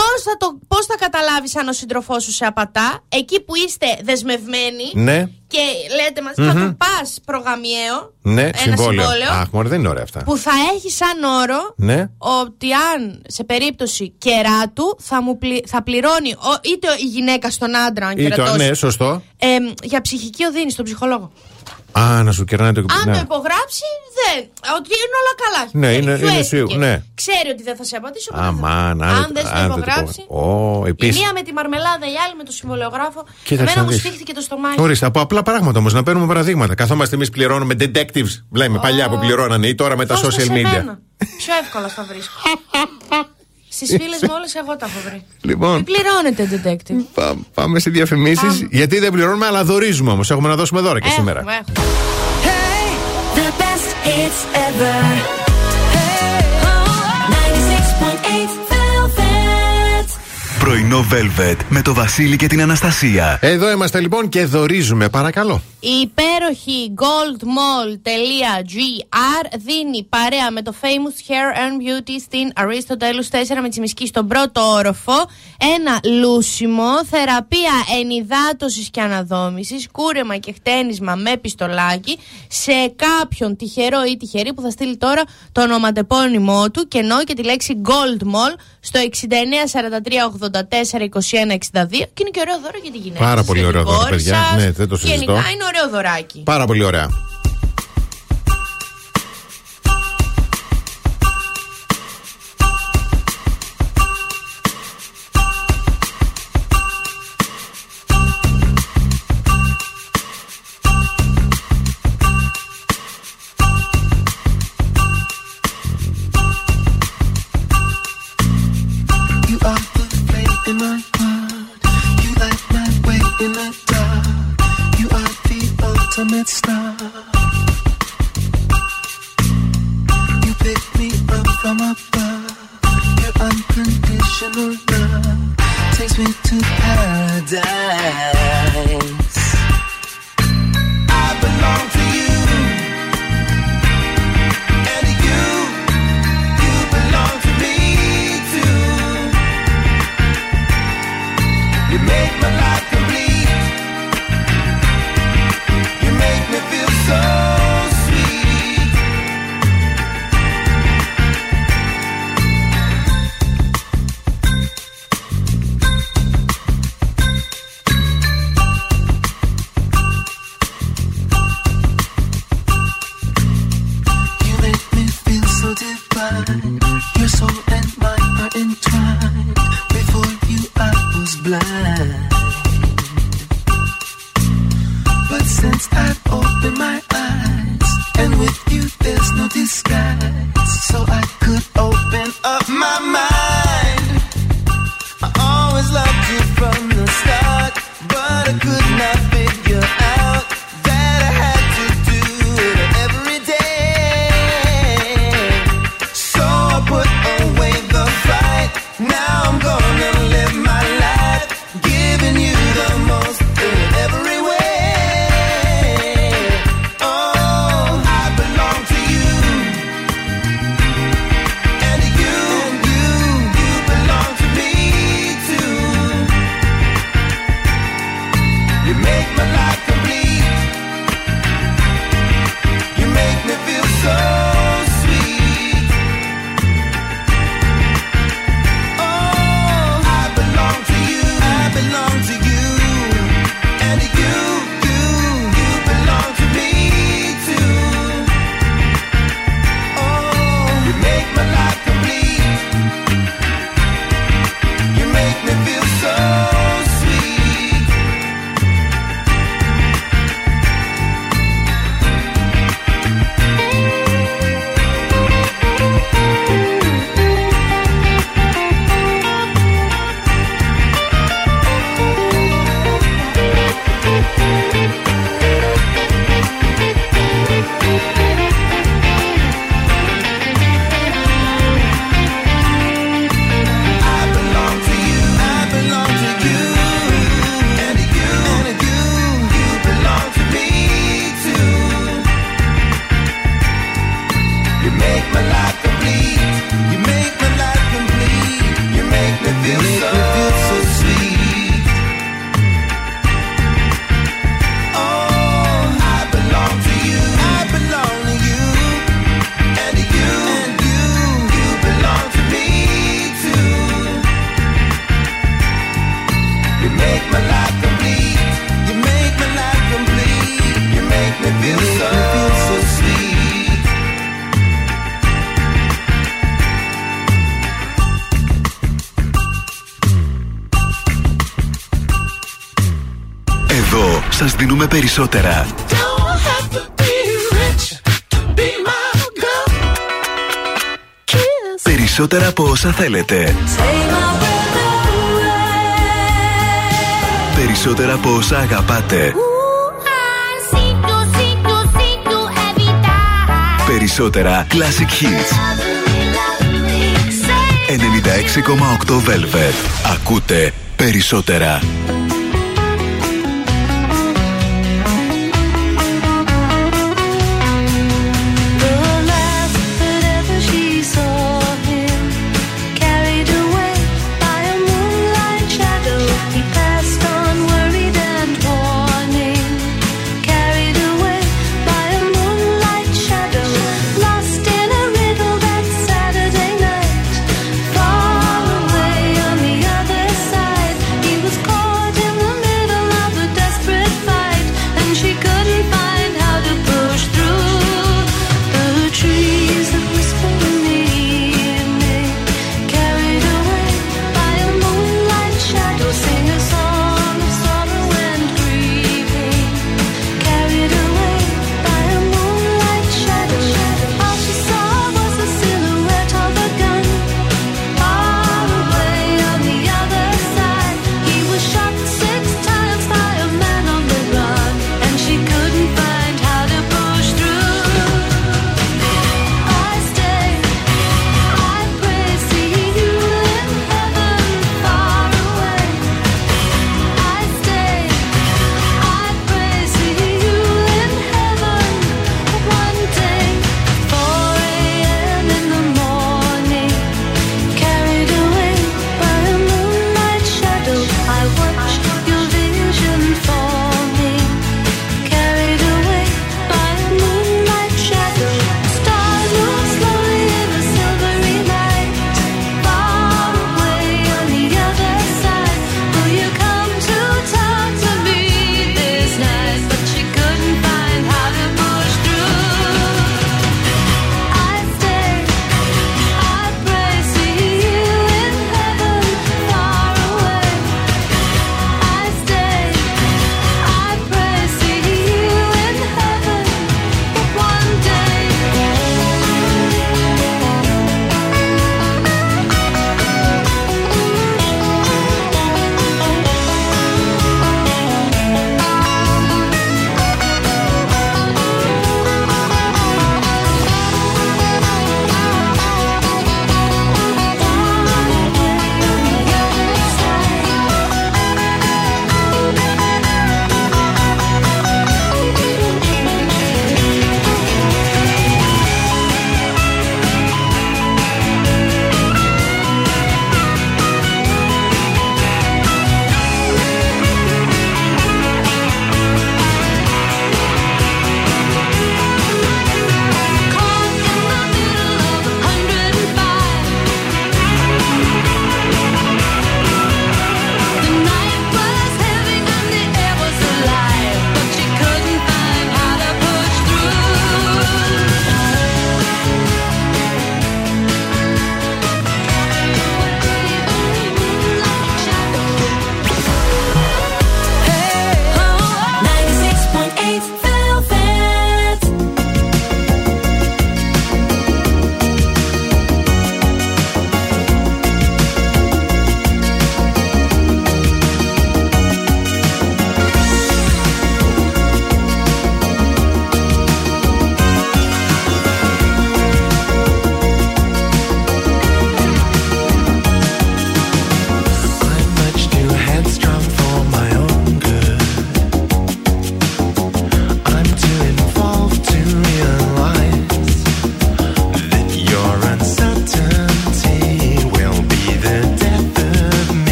Πώς θα, το, πώς θα καταλάβεις αν ο σύντροφός σου σε απατά, εκεί που είστε δεσμευμένοι
Ναι.
και λέτε μας, θα του πας προγαμιαίο.
Ναι,
ένα
συμβόλαιο.
συμβόλαιο
Αχ, μωρέ, δεν είναι ωραία αυτά.
που θα έχει σαν όρο
Ναι.
ότι αν σε περίπτωση κεράτου θα, μου πλη- θα πληρώνει ο- είτε η γυναίκα στον άντρα, αν
Ή το,
κερατώσει,
ναι, σωστό.
εμ, για ψυχική οδύνη στον ψυχολόγο.
Α, να σου κερνάει το
Αν
ναι.
το υπογράψει, δεν. Ότι είναι όλα καλά.
Ναι,
Ε,
είναι- είναι
χιουέστηκε.
σίγουρο, ναι.
Ξέρει ότι δεν θα σε απαντήσω. οπότε δεν-
Αμάν,
Αν δεν
αν
στο
δεν το
υπογράψει.
πω. Ω,
Η
επίση.
μία με τη μαρμελάδα, η άλλη με το συμβολιογράφο.
Κοίταξε
Εμένα
να
μου
δεις.
σφίχθηκε το στομάχι.
Ορίστε, από απλά πράγματα όμως, να παίρνουμε παραδείγματα. Καθόμαστε εμείς πληρώνουμε detectives. Βλέπουμε παλιά που πληρώνανε ή τώρα με τα
Δώστε
social
σε
media.
μένα. Πιο εύκολα θα βρίσκω. Στις φίλες μου όλες εγώ τα έχω βρει.
Λοιπόν.
Μην πληρώνετε detective.
Πά- πάμε σε διαφημίσεις.
Πάμε.
Γιατί δεν πληρώνουμε, αλλά δορίζουμε όμως. Έχουμε να δώσουμε δώρα και σήμερα.
Έχουμε, έχουμε.
The best hits ever. Hey, 96.8 Velvet.
Πρωινό Velvet με το Βασίλη και την Αναστασία.
Εδώ είμαστε λοιπόν και δορίζουμε, παρακαλώ.
Η υπέροχη goldmall.gr δίνει παρέα με το Famous Hair and Beauty στην Αριστοτέλους 4 με τσιμισκή στον πρώτο όροφο ένα λούσιμο, θεραπεία ενυδάτωσης και αναδόμησης, κούρεμα και χτένισμα με πιστολάκι σε κάποιον τυχερό ή τυχερή που θα στείλει τώρα το ονοματεπώνυμό του και ενώ και τη λέξη Gold Mall στο 69 43 84 21 62 και είναι και ωραίο δώρο για τη γυναίκα
Πάρα
σας,
πολύ
για
ωραίο
την
δώρο,
κόρη
παιδιά.
σας.
Ναι, δεν το συζητώ.
Γενικά είναι ωραίο δωράκι.
Πάρα πολύ ωραία.
Περισσότερα από όσα αγαπάτε. Περισσότερα Classic Hits. 96,8 Velvet. Ακούτε περισσότερα.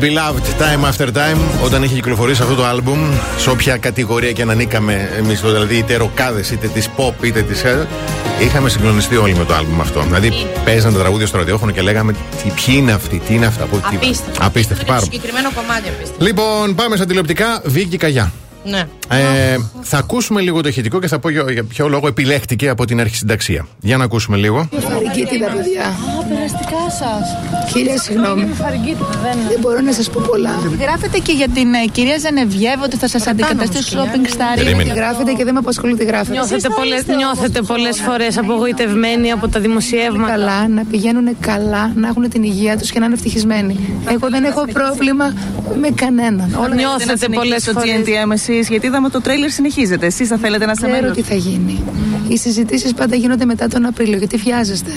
Beloved Time After Time, όταν είχε κυκλοφορήσει αυτό το άλμπουμ, σε όποια κατηγορία και αν ανήκαμε εμείς, δηλαδή είτε ροκάδες, είτε της pop, είτε της. Είχαμε συγκλονιστεί όλοι με το άλμπουμ αυτό. Δηλαδή, παίζαν τα τραγούδια στο ραδιόφωνο και λέγαμε τι, ποιοι είναι αυτοί, τι είναι αυτά. από τι-
Απίστευτο.
Απίστευτο,
Το
πάρα πολύ.
συγκεκριμένο κομμάτι απίστευτο.
Λοιπόν, πάμε στα τηλεοπτικά. Βίκυ Καγιά.
Ναι.
Ε, θα ακούσουμε λίγο το ηχητικό και θα πω για, για ποιο λόγο επιλέχτηκε από την αρχισυνταξία. Για να ακούσουμε λίγο.
Φαρικίτη τα παιδιά.
Α, περαστικά σα.
Κυρία, συγγνώμη. Δεν μπορώ να σας πω πολλά.
Γράφετε και για την ε, κυρία Ζενεβιέβ ότι θα σας αντικαταστήσει στο shopping star.
Περίμενε.
Τι γράφετε και δεν με απασχολεί τι γράφετε.
Νιώθετε πολλές, νιώθετε πολλές φορές απογοητευμένοι από τα δημοσιεύματα.
Καλά, να πηγαίνουν καλά, να έχουν την υγεία τους και να είναι ευτυχισμένοι. Εγώ δεν έχω πρόβλημα με κανέναν. Όλα
Νιώθετε πολλές
στο
φορές.
GNTM εσείς, γιατί είδαμε το τρέιλερ συνεχίζεται. Εσείς θα θέλετε να είστε
Ξέρω
μέλο.
τι θα γίνει. Οι συζητήσεις πάντα γίνονται μετά τον Απρίλιο. Γιατί βιάζεστε.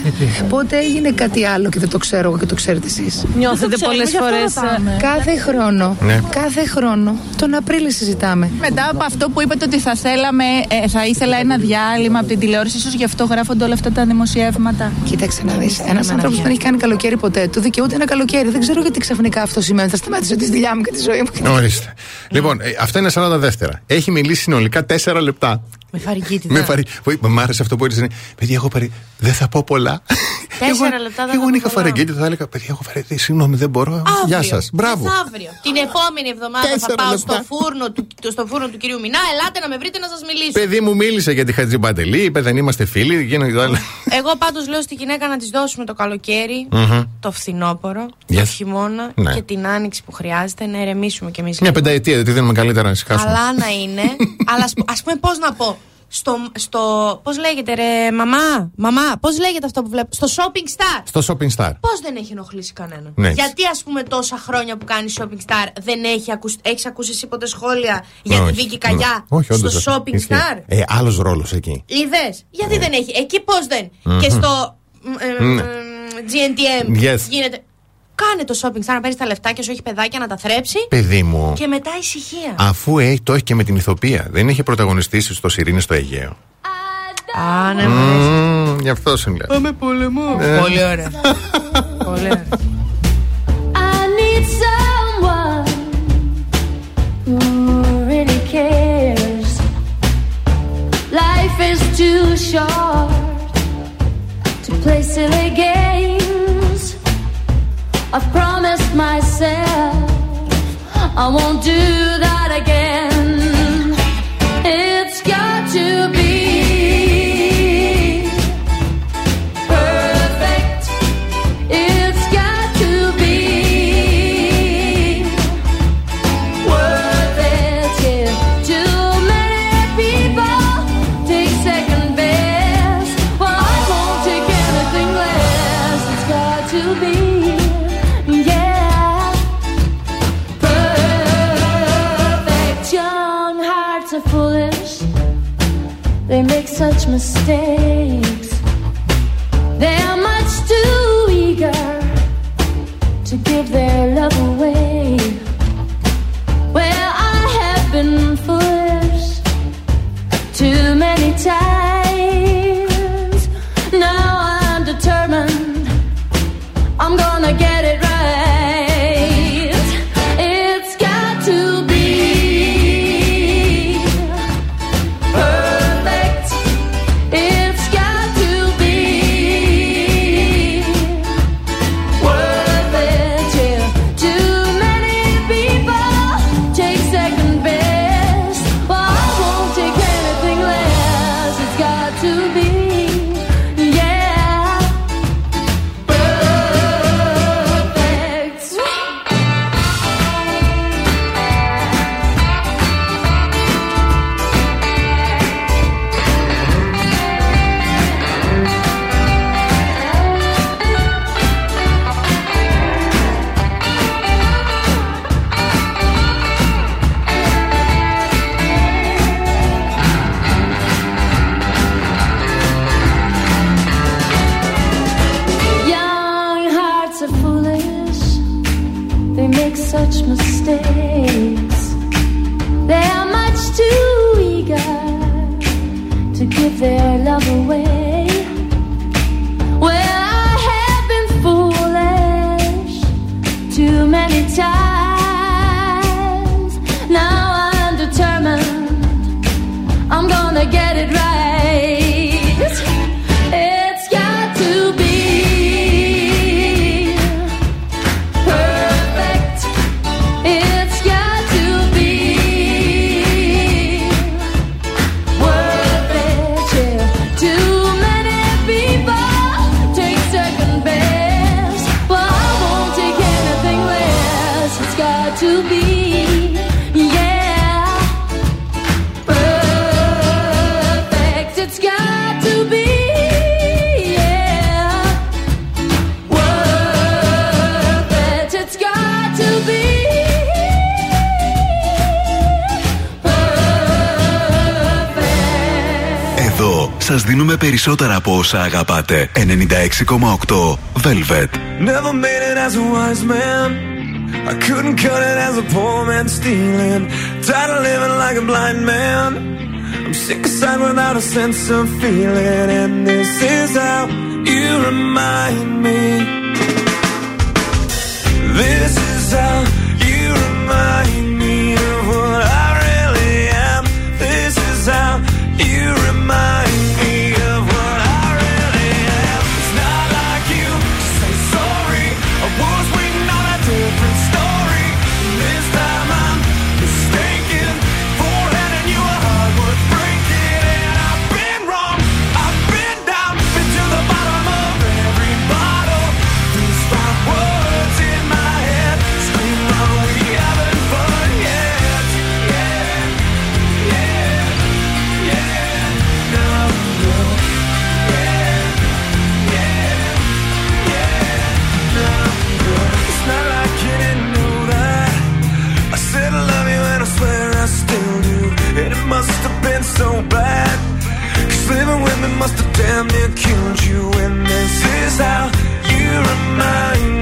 Πότε έγινε κάτι άλλο και δεν το ξέρω εγώ και το ξέρετε εσείς.
Νιώθετε πολλές φορές. ε,
Κάθε χρόνο,
Ναι.
κάθε χρόνο, τον Απρίλιο συζητάμε.
Μετά από αυτό που είπατε ότι θα θέλαμε, ε, θα ήθελα ένα διάλειμμα από την τηλεόραση, ίσως γι' αυτό γράφονται όλα αυτά τα δημοσιεύματα.
Κοίταξε να δεις. Ένας άνθρωπος που δεν έχει κάνει καλοκαίρι ποτέ, του δικαιούται ένα καλοκαίρι. Δεν ξέρω γιατί ξαφνικά αυτό σημαίνει. Θα σταματήσω τη δουλειά μου και τη ζωή μου.
Ορίστε. Λοιπόν, ε, αυτά είναι 40 δεύτερα. Έχει μιλήσει συνολικά 4 λεπτά.
Με φαρικίτιδα.
Με φαρι... Βοή- Μ' άρεσε αυτό που έριξε. Παιδιά, έχω πάρει. Δεν θα πω πολλά.
Τέσσερα
Εγώ-
λεπτά δεν
Εγώ
θα
αν
πω
είχα
πολλά.
φαρεγκίτη θα έλεγα Παιδιά, έχω φαρεγκίτη. Συγγνώμη, δεν μπορώ.
Αύριο.
Γεια σας. Μπράβο.
Μεθαύριο. Την επόμενη εβδομάδα θα
Τέσσερα
πάω
λεπτά.
στο φούρνο, του, το- στο φούρνο του κυρίου Μινά. Ελάτε να με βρείτε να σας μιλήσω.
Παιδί μου μίλησε για τη Χατζη Μπαντελή, είπε δεν είμαστε φίλοι. Γίνανε και τα άλλα.
Εγώ πάντως λέω στη γυναίκα να της δώσουμε το καλοκαίρι,
Μμμ.
το φθινόπωρο,
Yes.
το χειμώνα
Ναι.
και την άνοιξη που χρειάζεται να ηρεμήσουμε κι εμείς.
Μια πενταετία, δεν τη δίνουμε καλύτερα να ησυχάσουμε.
Καλά να είναι. αλλά ας πούμε, πώς να πω. Στο, στο πώς λέγεται ρε μαμά, μαμά, πώς λέγεται αυτό που βλέπω. Στο shopping star.
Στο shopping star.
Πώς δεν έχει ενοχλήσει κανέναν.
Ναι.
Γιατί ας πούμε τόσα χρόνια που κάνει shopping star δεν έχει ακούσει, έχεις ακούσει εσύ ποτέ σχόλια για τη
Όχι.
Βίκη Καγιά
Ναι. Όχι, όντως,
στο shopping
ισχύει.
star;
Ε, άλλος ρόλος εκεί.
Είδες; Γιατί δεν έχει; Εκεί πώς δεν;
Μμμ.
Και στο ε, ε,
Ναι.
ε, GNTM
Yes.
γίνεται. Κάνε το shopping star να παίρνεις τα λεφτάκια σου, έχει παιδάκια να τα θρέψει.
Παιδί μου.
Και μετά ησυχία.
Αφού έχει, το έχει και με την ηθοποιία. Δεν είχε πρωταγωνιστήσει στο Σιρήνη στο Αιγαίο.
Α, ναι,
Μμμ, Γι' αυτό σου λέω.
Πάμε πολεμό.
Ε.
Πολύ ωραία. Πολύ ωραία.
I need someone who really cares. Life is too short to play silly games. I've promised myself I won't do that again. Mistakes. They are much too eager to give their
σας δίνουμε περισσότερα από όσα αγαπάτε. 96,8 Velvet.
Never made it as a wise man. I couldn't cut it as a poor man stealing. Tired of living like a blind man. I'm sick aside without a sense of feeling. And this is how you remind me. This is how you remind me so bad. Cause living with me must have damn near killed you. And this is how you remind me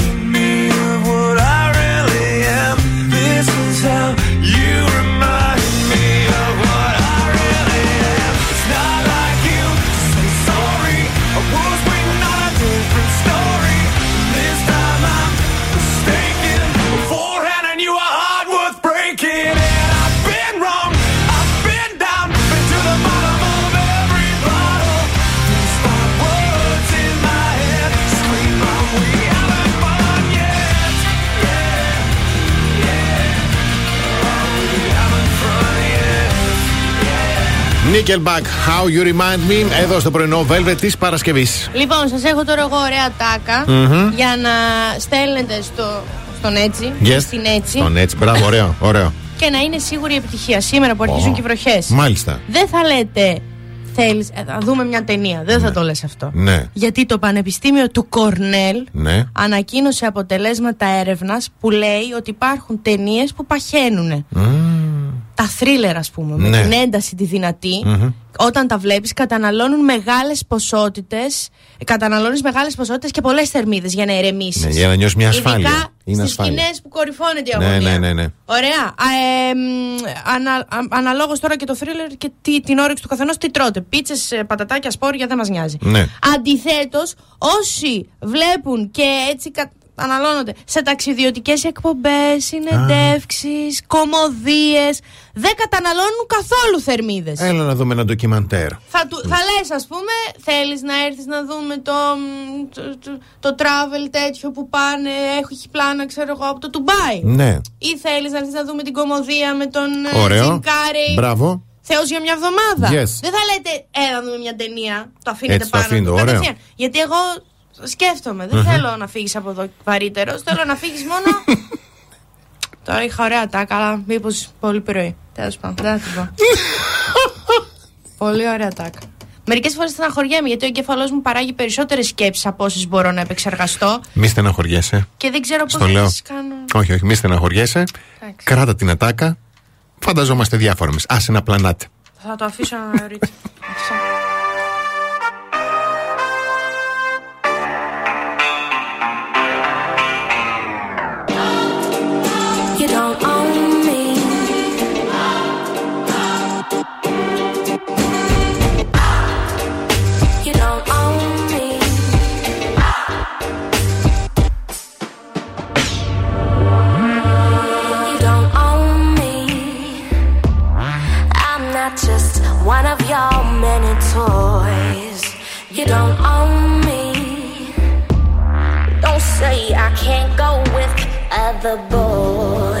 Nickelback, How You Remind Me, εδώ στο πρωινό Velvet της Παρασκευής.
Λοιπόν, σας έχω τώρα εγώ ωραία τάκα
Μμμ.
για να στέλνετε στο, στον έτσι,
Yes.
στην έτσι
Τον έτσι, μπράβο, ωραίο, ωραίο.
και να είναι σίγουρη η επιτυχία σήμερα που αρχίζουν
Ω,
και οι βροχές.
Μάλιστα.
Δεν θα λέτε θέλεις, ε, θα δούμε μια ταινία. Δεν θα το λες αυτό.
Ναι,
Γιατί το Πανεπιστήμιο του Κορνέλ
ναι.
ανακοίνωσε αποτελέσματα έρευνας που λέει ότι υπάρχουν ταινίες που παχαίνουν. Τα θρίλερ, ας πούμε, με
Ναι.
την ένταση τη δυνατή,
Μμμ.
όταν τα βλέπεις, καταναλώνουν μεγάλες ποσότητες. Καταναλώνεις μεγάλες ποσότητες και πολλές θερμίδες για να ηρεμήσεις.
Ναι, για να νιώσεις μια ασφάλεια.
Ειδικά
Είναι
στις
ασφάλεια.
σκηνές που κορυφώνεται η
Ναι,
αγωνία.
ναι, ναι, ναι.
Ωραία. Α, ε, μ, ανα, α, αναλόγως τώρα και το θρίλερ και τι, την όρεξη του καθενός τι τρώτε. Πίτσες, ε, πατατάκια, σπόρια δεν μας νοιάζει.
Ναι.
Αντιθέτως, όσοι βλέπουν και έτσι κα- αναλώνονται σε ταξιδιωτικές εκπομπές, συνεντεύξεις, κομμωδίες, δεν καταναλώνουν καθόλου θερμίδες.
Έλα να δούμε ένα ντοκιμαντέρ.
Θα, του, θα λες ας πούμε θέλεις να έρθεις να δούμε το, μ, το, το, το travel τέτοιο που πάνε έχει πλάνα ξέρω εγώ από το Ντουμπάι
Ναι.
ή θέλεις να έρθεις να δούμε την κομμωδία με τον ε,
Ωραίο.
Jim Carrey
Μπράβο.
Θεός για μια εβδομάδα.
Yes.
Δεν θα λέτε, έλα να δούμε μια ταινία. Το αφήνετε
Έτσι το
πάνω.
αφήνω,
του
ωραίο.
κατευθείαν. Γιατί εγώ σκέφτομαι. Δεν
Μμμ.
θέλω να φύγεις από εδώ βαρύτερος. Θέλω να φύγεις μόνο. Τώρα είχα ωραία τάκα, αλλά μήπως πολύ πρωί. Τέλος πάντων, δεν θα την πω. πολύ ωραία τάκα. Μερικές φορές στεναχωριέμαι γιατί ο εγκέφαλός μου παράγει περισσότερες σκέψεις από όσες μπορώ να επεξεργαστώ
Μη στεναχωριέσαι.
και δεν ξέρω πώς
Στο
να
λέω.
τις κάνω.
Όχι, όχι, μη στεναχωριέσαι.
Εντάξει.
Κράτα την ατάκα. Φανταζόμαστε διάφορα εμείς. Άσε να πλανάτε.
Θα το αφήσω να ρίξω.
one of your many toys. You don't own me. Don't say I can't go with other boys.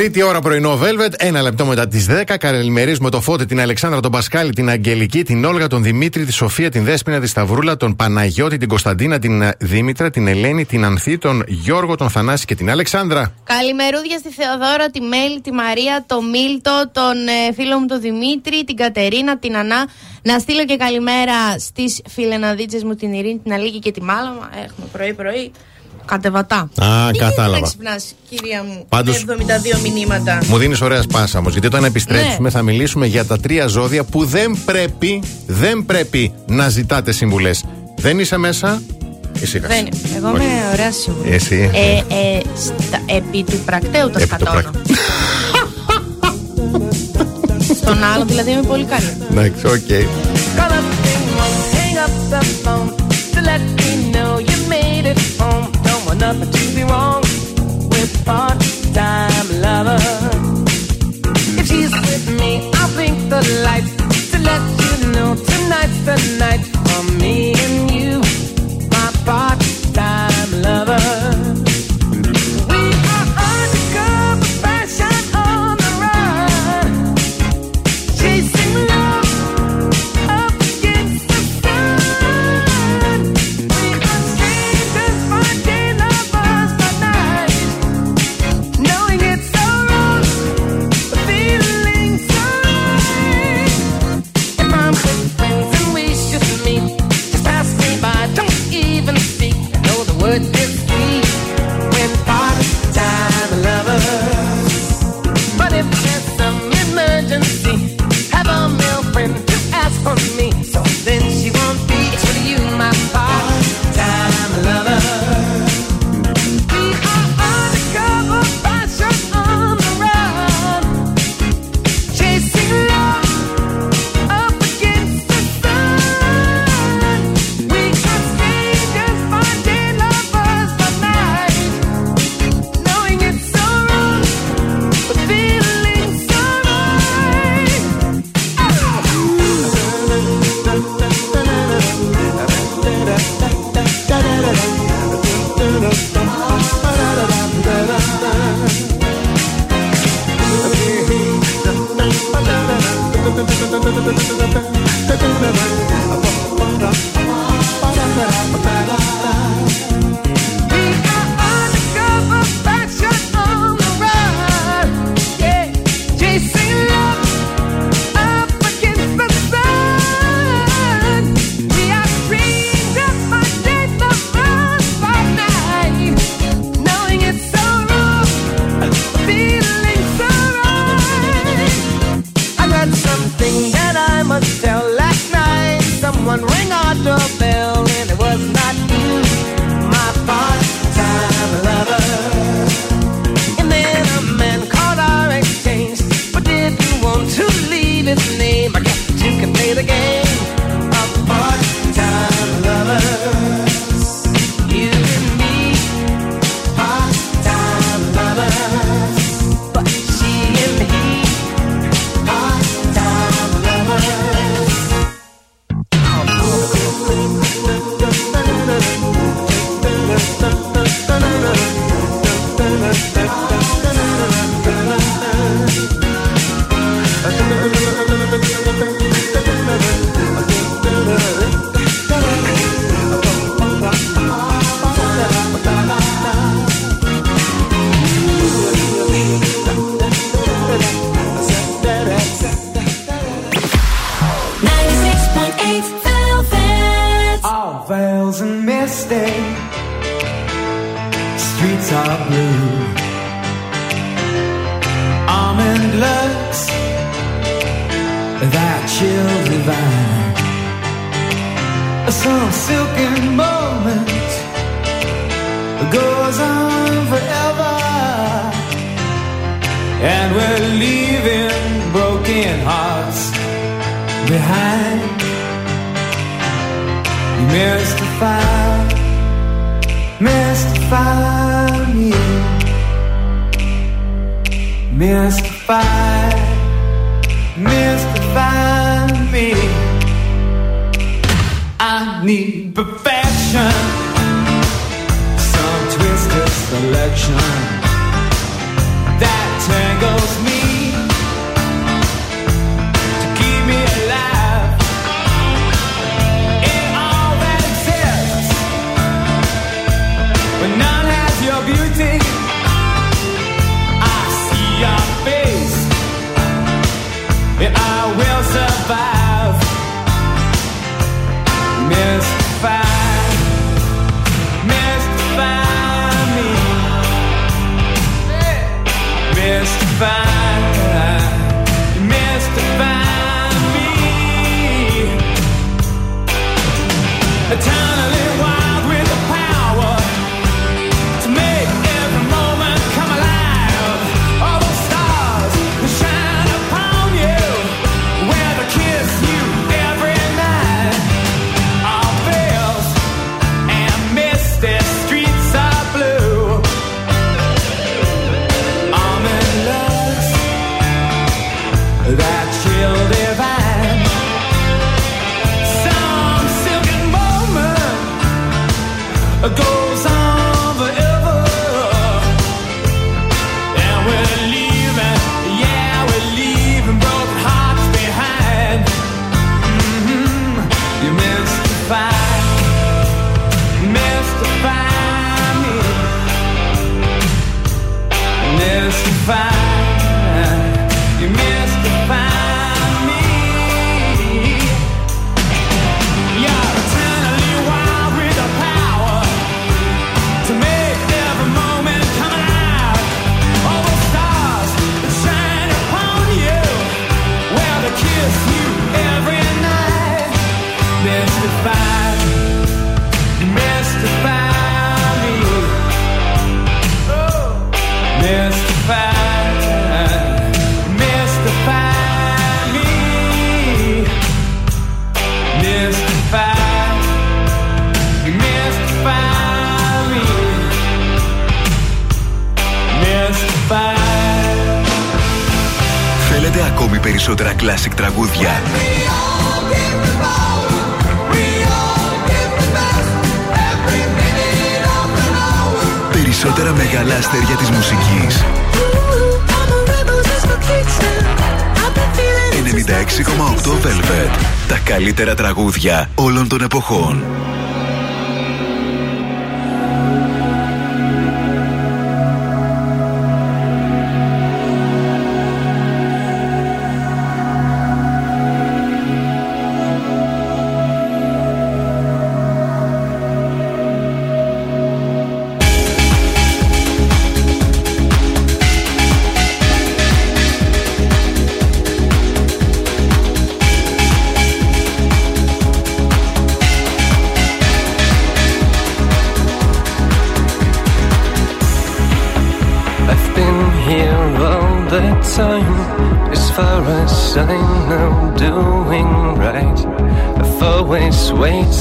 Τρίτη ώρα πρωινό Velvet, ένα λεπτό μετά τις 10. Καλημερίζουμε το Φώτη, την Αλεξάνδρα, τον Πασκάλη, την Αγγελική, την Όλγα, τον Δημήτρη, τη Σοφία, την Δέσπινα, τη Σταυρούλα, τον Παναγιώτη, την Κωνσταντίνα, την ε, Δήμητρα, την Ελένη, την Ανθή, τον Γιώργο, τον Θανάση και την Αλεξάνδρα.
Καλημερούδια στη Θεοδόρα, τη Μέλη, τη Μαρία, το Μίλτο, τον ε, φίλο μου τον Δημήτρη, την Κατερίνα, την Ανά. Να στείλω και καλημέρα στις φιλεναδίτσες μου την Ειρήνη, την Αλίκη και τη Μάλαμα. Έχουμε πρωί-πρωί κατεβατά.
Α,
Τι γίνεται
κατάλαβα.
να ξυπνάς, κυρία μου,
Πάντως-
με 72 μηνύματα;
Μου δίνεις ωραία σπάσα όμως, γιατί όταν επιστρέψουμε
Ναι.
θα μιλήσουμε για τα τρία ζώδια που δεν πρέπει, δεν πρέπει να ζητάτε συμβουλές. Δεν είσαι μέσα, ησύχασε.
Δεν, εγώ
Όχι.
είμαι ωραία σίγουρη.
Εσύ.
Ε, ε, στα- επί του πρακτέου τα
Επί του
σκατώνω. Στον άλλο δηλαδή είμαι πολύ καλή.
Εντάξει, οκ.
Call up and hang up the phone to let me know you made it home. Nothing to be wrong with part-time lover. If she's with me, I'll blink the lights to let you know tonight's the night
Περισσότερα μεγάλα αστέρια της μουσικής. 96,8 Velvet. Τα καλύτερα τραγούδια όλων των εποχών.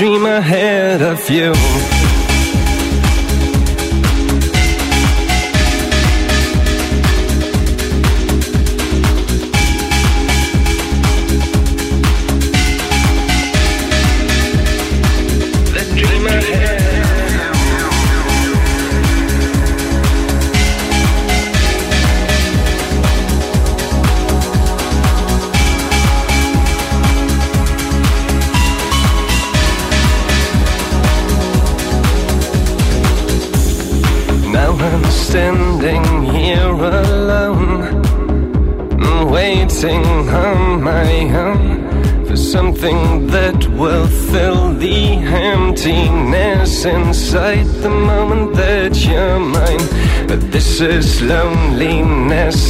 Dream I had of you.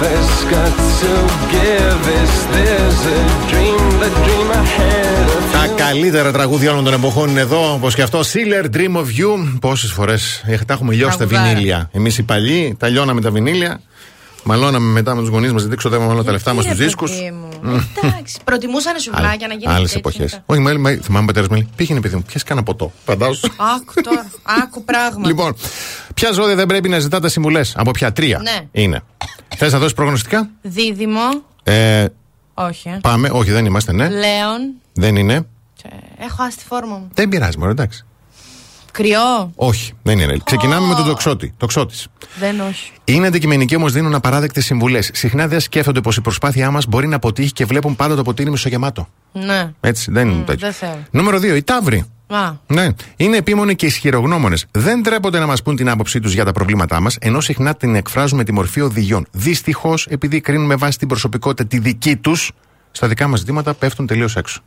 Life has got to give? Is this a dream, the dream I had of
Τα καλύτερα τραγούδια όλων των εποχών είναι εδώ, όπως και αυτό. Sealer, Dream of You. Πόσες φορές τα έχουμε λιώσει τα
Τραγουδάρα.
βινίλια. Εμείς οι παλιοί τα λιώναμε τα βινίλια. Μαλώναμε μετά με τους γονείς μας, γιατί ξοδεύαμε όλα τα λεφτά μας στους
Ρε,
δίσκους.
παιδί μου. Εντάξει, προτιμούσαν σουβλάκια να γίνει
Άλλες
έτσι
εποχές.
μετά.
Όχι, μέλη, μέλη, θυμάμαι πατέρας μου, λέει, πήγαινε παιδί μου, πιες κανένα ποτό. Φαντάζομαι.
Άκου τώρα, άκου πράγμα.
Λοιπόν, ποια ζώδια δεν πρέπει να ζητάτε συμβουλές; Από ποια; Τρία
Ναι.
είναι. Θες να δώσεις προγνωστικά;
Δίδυμο,
Ε,
όχι. ε.
πάμε, όχι, δεν είμαστε, ναι.
Λέων,
Δεν είναι.
ε, έχω άστη φόρμα μου.
Δεν πειράζει, μωρέ, εντάξει.
Κρυό,
Όχι, δεν είναι. Ξεκινάμε με τον τοξότη. Τοξότης.
δεν όχι.
Είναι αντικειμενικοί όμως δίνουν απαράδεκτες συμβουλές. Συχνά δεν σκέφτονται πως η προσπάθειά μας μπορεί να αποτύχει και βλέπουν πάντα το ποτήρι μισογεμάτο.
Ναι,
Έτσι, δεν είναι
Μμ,
τέτοιο.
δεν θέλω.
Νούμερο 2. Η Ταύρη.
Α.
Ναι. Είναι επίμονοι και ισχυρογνώμονες. Δεν τρέπονται να μας πούν την άποψή τους για τα προβλήματά μας, ενώ συχνά την εκφράζουν με τη μορφή οδηγιών. Δυστυχώς, επειδή κρίνουν με βάση την προσωπικότητα τη δική τους, στα δικά μας ζητήματα πέφτουν τελείως έξω.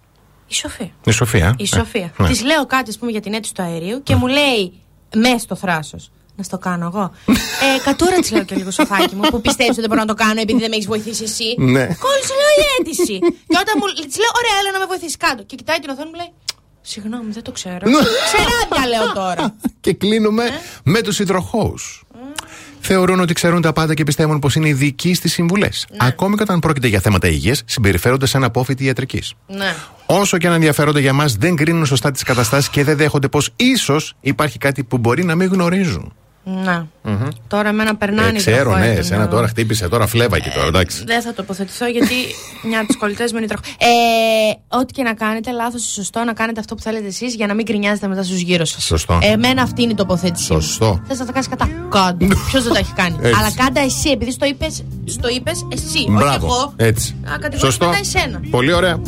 Η Σοφία.
Η Σοφία.
Η Σοφία.
Ναι.
Της λέω κάτι, ας πούμε, για την αίτηση του αερίου και μου λέει με στο θράσος. Να στο κάνω εγώ. ε, κατούρα της λέω και λίγο σοφάκι μου που πιστεύεις ότι δεν μπορώ να το κάνω επειδή δεν με έχεις βοηθήσει εσύ.
Ναι.
Κόλλησε λέω η αίτηση. και όταν μου της λέω, ωραία, έλα να με βοηθήσεις κάτω. Και κοιτάει την οθόνη μου λέει, Συγγνώμη, δεν το ξέρω. Ξεράδια λέω τώρα.
Και κλείνουμε με τους υδροχώους. Θεωρούν ότι ξέρουν τα πάντα και πιστεύουν πως είναι ειδικοί στις συμβουλές. Ακόμη και όταν πρόκειται για θέματα υγείας, συμπεριφέρονται σαν απόφοιτοι ιατρικής.
ναι.
Όσο και αν ενδιαφέρονται για μας, δεν κρίνουν σωστά τις καταστάσεις και δεν δέχονται πως ίσως υπάρχει κάτι που μπορεί να μην γνωρίζουν.
Ναι. Τώρα εμένα περνάνε
Ε,
οι
ξέρω,
υδροχόοι
ναι,
από
εσένα
μια-
τώρα χτύπησε, τώρα φλέβα και τώρα, εντάξει.
Δεν θα τοποθετηθώ γιατί μια από τις κολλητές μου είναι υδροχό. Ε, ό,τι και να κάνετε, λάθος ή σωστό, να κάνετε αυτό που θέλετε εσείς για να μην γκρινιάζετε μετά στους γύρω σας.
Σωστό.
Εμένα αυτή είναι η τοποθέτησή μου.
Σωστό.
Θες να τα κάνεις κατά. Κάντε. Ποιος δεν τα έχει κάνει.
Έτσι.
Αλλά κάντα εσύ, επειδή στο είπες στο είπες εσύ. Όχι
Μπράβο.
εγώ.
Έτσι.
Α, κατηγορείς
Σωστό.
μετά εσένα.
Πολύ ωραία.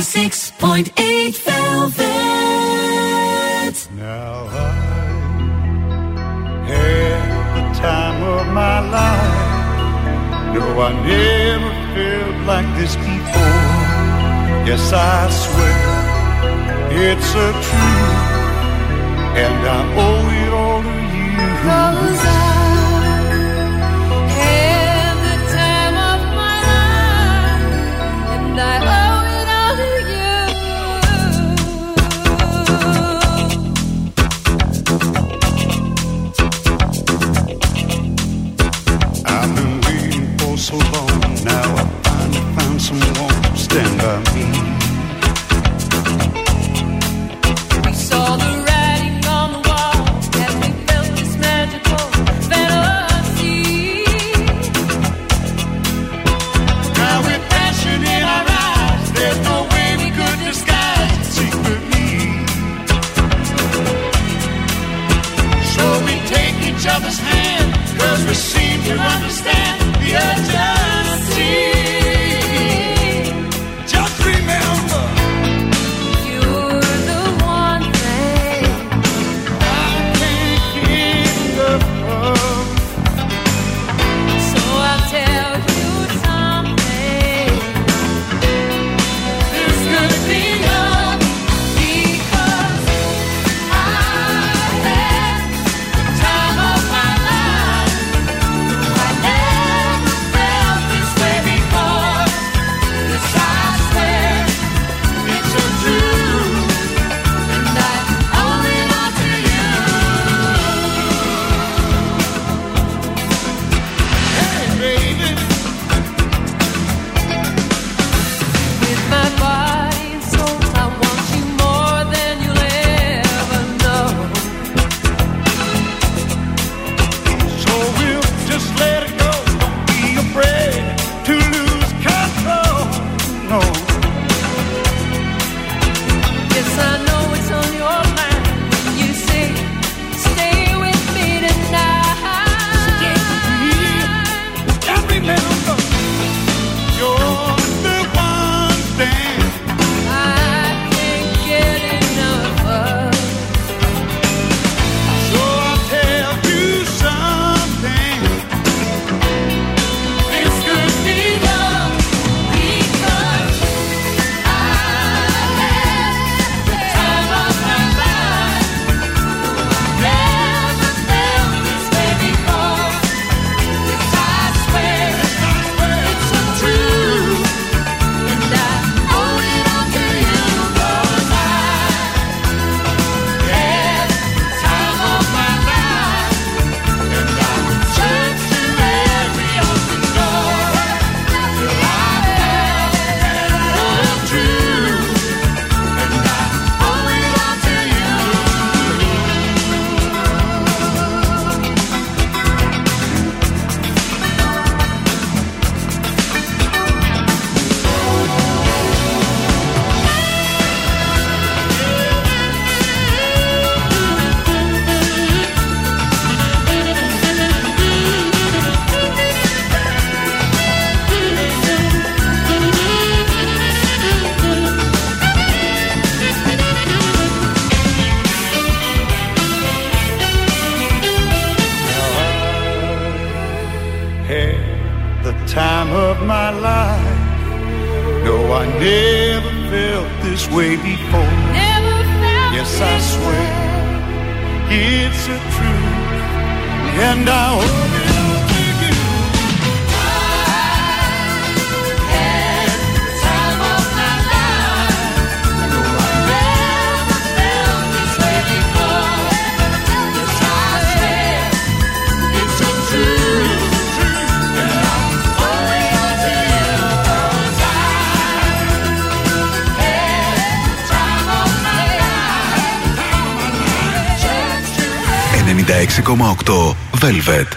96.8 Velvet.
Now I had the time of my life. No, I never felt like this before. Yes, I swear it's a truth, and I owe it all to you.
Cause I
Velvet.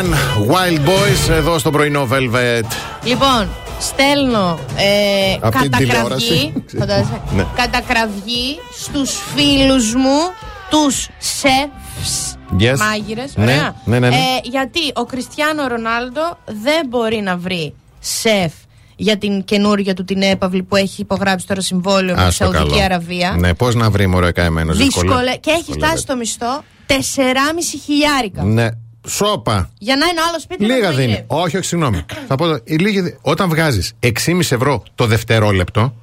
Wild Boys,
εδώ στο πρωινό Velvet.
Λοιπόν, στέλνω ε, κατακραυγή,
ναι.
φίλου στους φίλους μου, τους σεφς,
yes. Ναι, ναι, ναι, ναι.
Ε, γιατί ο Κριστιανό Ρονάλντο δεν μπορεί να βρει σεφ για την καινούργια του την έπαυλη που έχει υπογράψει τώρα συμβόλαιο με τη Σαουδική. Αραβία.
Ναι, πώς να βρει μωρέ καημένο.
Και έχει φτάσει στο μισθό 4,5 χιλιάρικα.
Ναι, σώπα.
Για να είναι ο άλλος σπίτι να
Λίγα
το
δίνει.
γυρεύει.
Όχι, όχι, συγγνώμη. Θα πω, το- η λίγη δι- όταν βγάζεις 6,5 ευρώ το δευτερόλεπτο,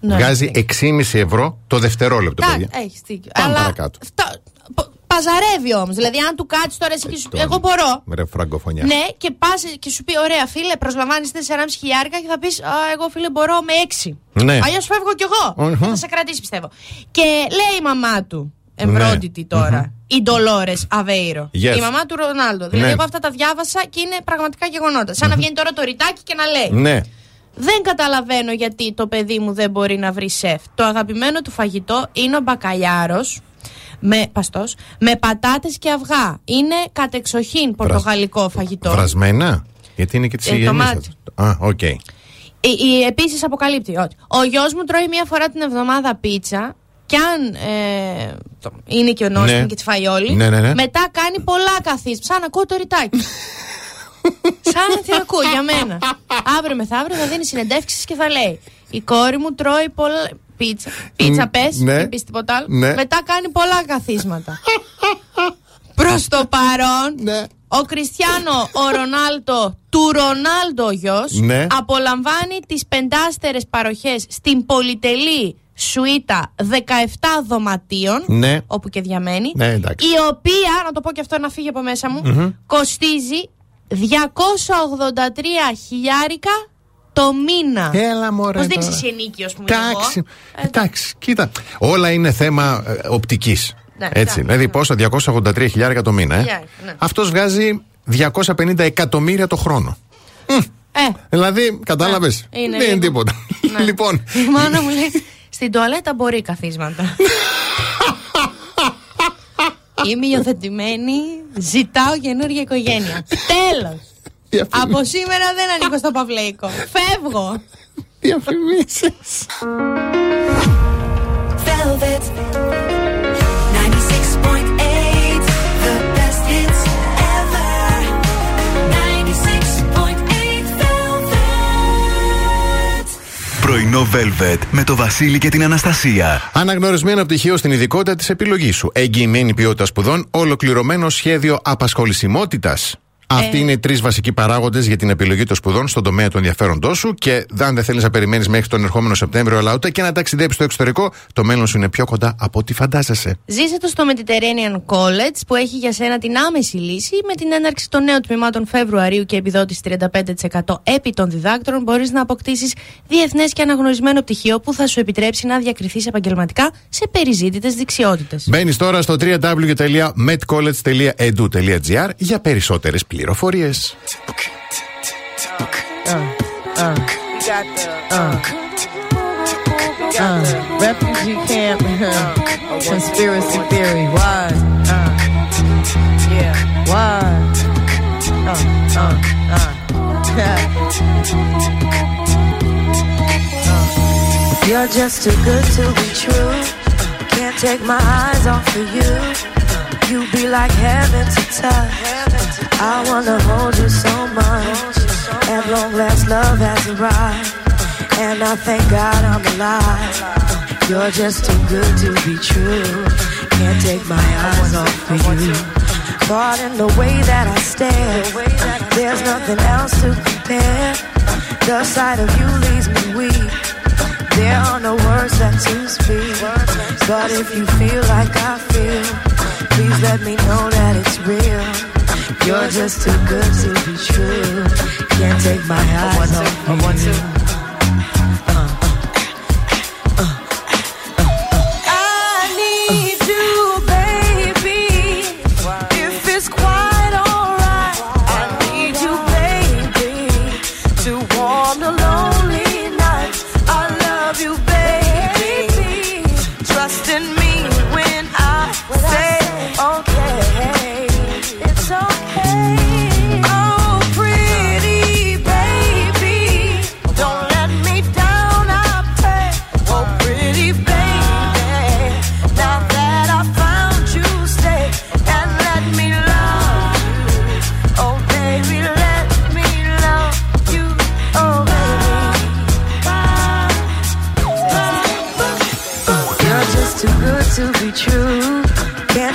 Ναι,
βγάζει 6,5 ευρώ το δευτερόλεπτο, παιδιά.
Έχεις δίκιο.
Πάμε
Αλλά
παρακάτω.
φτα- π- παζαρεύει όμως. Δηλαδή, αν του κάτσεις τώρα εσύ και σου πει: Εγώ μπορώ.
Ρε φραγκοφωνιά.
Ναι, και πας και σου πει: Ωραία, φίλε, προσλαμβάνεις 4,5 χιλιάρικα και θα πεις: Εγώ, φίλε, μπορώ με 6.
Ναι.
Αλλιώς φεύγω κι εγώ.
Οχα.
Θα σε κρατήσει, πιστεύω. Και λέει η μαμά του, εμπρόντιτη τώρα, η Ντολόρες Αβέιρο.
Yes.
Η μαμά του Ρονάλντο. Δηλαδή,
Ναι.
εγώ αυτά τα διάβασα και είναι πραγματικά γεγονότα. Σαν να βγαίνει τώρα το ρητάκι και να λέει:
Ναι.
Δεν καταλαβαίνω γιατί το παιδί μου δεν μπορεί να βρει σεφ. Το αγαπημένο του φαγητό είναι ο μπακαλιάρος με, παστός, με πατάτες και αυγά. Είναι κατεξοχήν πορτογαλικό φαγητό.
Βρασμένα; Γιατί είναι και της
Ε,
υγιεινής.
τομάτι.
Α, οκ.
Ε, ε, Επίσης αποκαλύπτει ότι ο γιος μου τρώει μία φορά την εβδομάδα πίτσα και αν ε, το- είναι και ο νόστιμο
Ναι.
και τη φάει όλη,
Ναι, ναι, ναι.
μετά κάνει πολλά καθίσματα. Σαν να ακούω το ρητάκι. Σαν να την ακούω για μένα. Αύριο μεθαύριο θα δίνει συνεντεύξεις και θα λέει Η κόρη μου τρώει πολλά. Πίτσα. Πίτσα,
Μ,
πες.
ναι.
Δεν πεις τίποτα άλλο.
Ναι.
Μετά κάνει πολλά καθίσματα. Προς το παρόν,
Ναι.
ο Κριστιανό, ο Ρονάλτο, του Ρονάλντο ο γιος,
Ναι.
απολαμβάνει τις πεντάστερες παροχές στην πολυτελή σουίτα 17 δωματίων,
Ναι.
όπου και διαμένει,
Ναι, εντάξει.
η οποία, να το πω και αυτό να φύγει από μέσα μου,
Μμμ.
κοστίζει 283 χιλιάρικα το μήνα.
Έλα, μωρέ,
Πώς δίνεις
τώρα.
εσύ ενίκιος που είμαι
Εντάξει,
εγώ.
εντάξει, κοίτα. Όλα είναι θέμα ε, οπτικής.
Ναι,
Έτσι.
ναι,
δηλαδή, πόσο, 283 χιλιάρικα το μήνα. Ε;
Χιλιάρικα, ναι.
Αυτός βγάζει 250 εκατομμύρια το χρόνο.
Ε,
Δηλαδή, κατάλαβες.
είναι
Δεν είναι
λίγο.
τίποτα.
Ναι.
λοιπόν.
η μάνα μου λέει, στην τουαλέτα μπορεί καθίσματα. Είμαι υιοθετημένη, ζητάω καινούργια οικογένεια. Τέλος. Από σήμερα δεν ανήκω στο Παυλέικο. Φεύγω.
Διαφημίσεις.
Πρωινό Velvet με το Βασίλη και την Αναστασία.
Αναγνωρισμένο πτυχίο στην ειδικότητα της επιλογής σου. Εγγυημένη ποιότητα σπουδών, ολοκληρωμένο σχέδιο απασχολησιμότητας. Αυτοί
Ε.
είναι οι τρεις βασικοί παράγοντες για την επιλογή των σπουδών στον τομέα του ενδιαφέροντός σου. Και αν δεν θέλεις να περιμένεις μέχρι τον ερχόμενο Σεπτέμβριο, αλλά ούτε και να ταξιδέψεις στο εξωτερικό, το μέλλον σου είναι πιο κοντά από ό,τι φαντάζεσαι.
Ζήσε το στο Mediterranean College που έχει για σένα την άμεση λύση με την έναρξη των νέων τμήματων Φεβρουαρίου και επιδότηση 35% επί των διδάκτρων. Μπορείς να αποκτήσεις διεθνές και αναγνωρισμένο πτυχίο που θα σου επιτρέψει να διακριθείς επαγγελματικά σε περιζήτητες δεξιότητες.
Μπαίνεις τώρα στο www.medcollege.edu.gr για περισσότερες
πληροφορίες. Refugee camp, conspiracy theory. Why? Why? You're just too good to be true. Can't take my eyes off of you. You be like heaven to touch. I wanna hold you so much. At long last, love has arrived. And I thank God I'm alive. You're just too good to be true. Can't take my eyes off of you. Caught in the way that I stare. There's nothing else to compare. The sight of you leaves me weak. There are no words left to speak. But if you feel like I feel, please let me know that it's real. You're just too good to be true. Can't take my eyes off of you. Uh.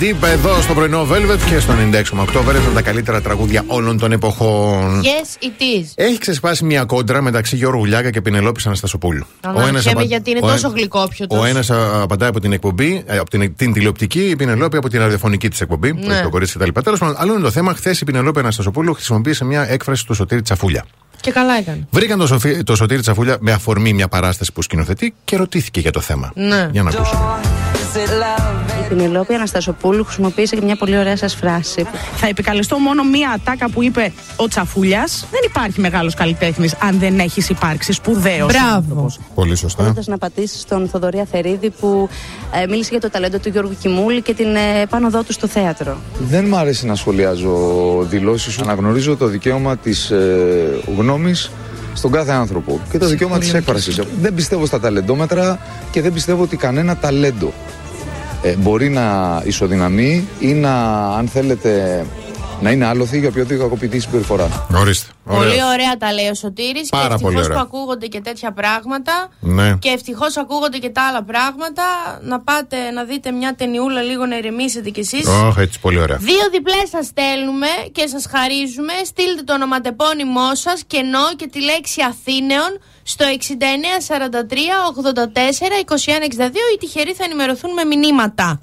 Deep,
εδώ στο πρωινό Velvet και στο 96,8 Velvet με τα καλύτερα τραγούδια όλων των εποχών.
Yes, it is.
Έχει ξεσπάσει μια κόντρα μεταξύ Γιώργου Γουλιάκα και Πινελόπη Αναστασοπούλου.
Αναρωτιέμαι γιατί είναι τόσο γλυκόπιωτος.
Ο ένας απαντάει από την εκπομπή, ε, από την, την τηλεοπτική, η Πινελόπη από την ραδιοφωνική της εκπομπή.
Ναι.
Ναι. Το κορίτσι κτλ. Τέλος πάντων, άλλο είναι το θέμα. Χθες η Πινελόπη Αναστασοπούλου χρησιμοποίησε μια έκφραση του Σωτήρη Τσαφούλια.
Και καλά έκανε.
Βρήκαν το, Σοφί, το Σωτήρη Τσαφούλια με αφορμή μια παράσταση που σκηνοθετεί και ρωτήθηκε για το θέμα.
Ναι.
Για να ακούσουμε.
Η Πινελόπη Αναστασοπούλου χρησιμοποίησε και μια πολύ ωραία σας φράση.
Θα επικαλεστώ μόνο μία ατάκα που είπε ο Τσαφούλιας. Δεν υπάρχει μεγάλος καλλιτέχνης αν δεν έχεις υπάρξει σπουδαίος.
Μπράβο.
Πολύ σωστά.
Θέλοντας να πατήσεις στον Θοδωρή Αθερίδη που ε, μίλησε για το ταλέντο του Γιώργου Κιμούλη και την ε, επάνωδό του στο θέατρο.
Δεν μου αρέσει να σχολιάζω δηλώσεις σου. Αναγνωρίζω το δικαίωμα της ε, γνώμης στον κάθε άνθρωπο και το δικαίωμα της έκφρασης. Δεν πιστεύω στα ταλεντόμετρα και δεν πιστεύω ότι κανένα ταλέντο ε, μπορεί να ισοδυναμεί ή να, αν θέλετε, να είναι άλοθη για οποιοδήποτε κακοποιητή συμπεριφορά.
Ορίστε.
Πολύ ωραία τα λέει ο Σωτήρης και
Πάρα πολύ
ευτυχώς που
ωραία.
ακούγονται και τέτοια πράγματα
Ναι.
και ευτυχώς ακούγονται και τα άλλα πράγματα να πάτε να δείτε μια ταινιούλα λίγο να ηρεμήσετε κι εσείς
Όχι, έτσι πολύ ωραία.
Δύο διπλές σας στέλνουμε και σας χαρίζουμε στείλτε το ονοματεπώνυμό σας κενό και τη λέξη Αθήνεων στο 6943 84 2162 οι τυχεροί θα ενημερωθούν με μηνύματα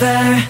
there.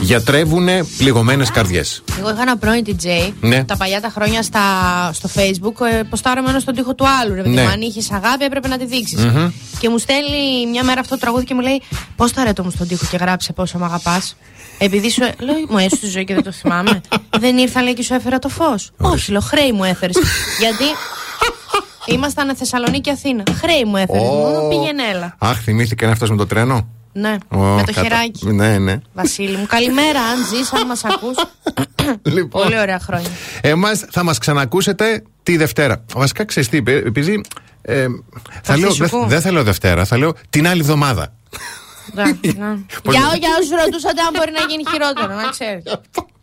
Γιατρεύουνε πληγωμένες καρδιές.
Εγώ είχα ένα πρώην DJ
Ναι.
τα παλιά τα χρόνια στα, στο facebook. Ε, ποστάραμε ένα στον τοίχο του άλλου. Ρε, παιδί
Ναι.
μου. Αν είχες αγάπη, έπρεπε να τη δείξεις.
Μμμ.
Και μου στέλνει μια μέρα αυτό το τραγούδι και μου λέει: Πώς τα ρέτω μου στον τοίχο και γράψε πόσο με αγαπάς. Επειδή σου. Λέω, μου έσου τη ζωή και δεν το θυμάμαι. δεν ήρθα, λέει, και σου έφερα το φως. Όχι, λέω, χρέη μου έφερες. Γιατί ήμασταν Θεσσαλονίκη Αθήνα. Χρέη μου έφερες.
Ω.
Μόνο πήγαινε, έλα.
Αχ, θυμήθηκε να φτάσει με το τρένο;
Ναι,
Ω,
με το
κατα-
χεράκι.
Ναι, ναι.
Βασίλη μου, καλημέρα, αν ζεις, αν μας ακούς.
Λοιπόν.
Πολύ ωραία χρόνια.
Εμάς θα μας ξανακούσετε τη Δευτέρα. Βασικά ξέρεις τι, είπε, επειδή. Ε, θα λέω,
σου
δεν
πω.
δεν θα λέω Δευτέρα, θα λέω την άλλη εβδομάδα.
Εντάξει, ναι. Για, για όσους ρωτούσατε αν μπορεί να γίνει χειρότερο, να ξέρεις.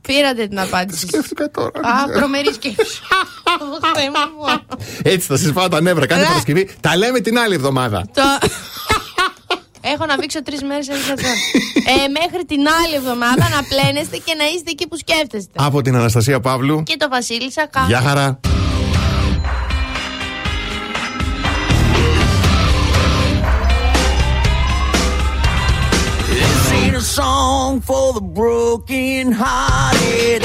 Πήρατε την απάντηση.
Σκέφτηκα τώρα.
Α, τρομερή σκέψη. Ω, Θεέ μου.
Έτσι θα σας πάω τα νεύρα. Κάθε
Ναι.
Παρασκευή τα λέμε την άλλη εβδομάδα.
Το... Έχω να δείξω τρεις μέρες ε, Μέχρι την άλλη εβδομάδα να πλένεστε και να είστε εκεί που σκέφτεστε.
Από την Αναστασία Παύλου.
Και το Βασίλισσα κάπου.
Γεια χαρά.
This ain't a song for the broken hearted.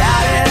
got it.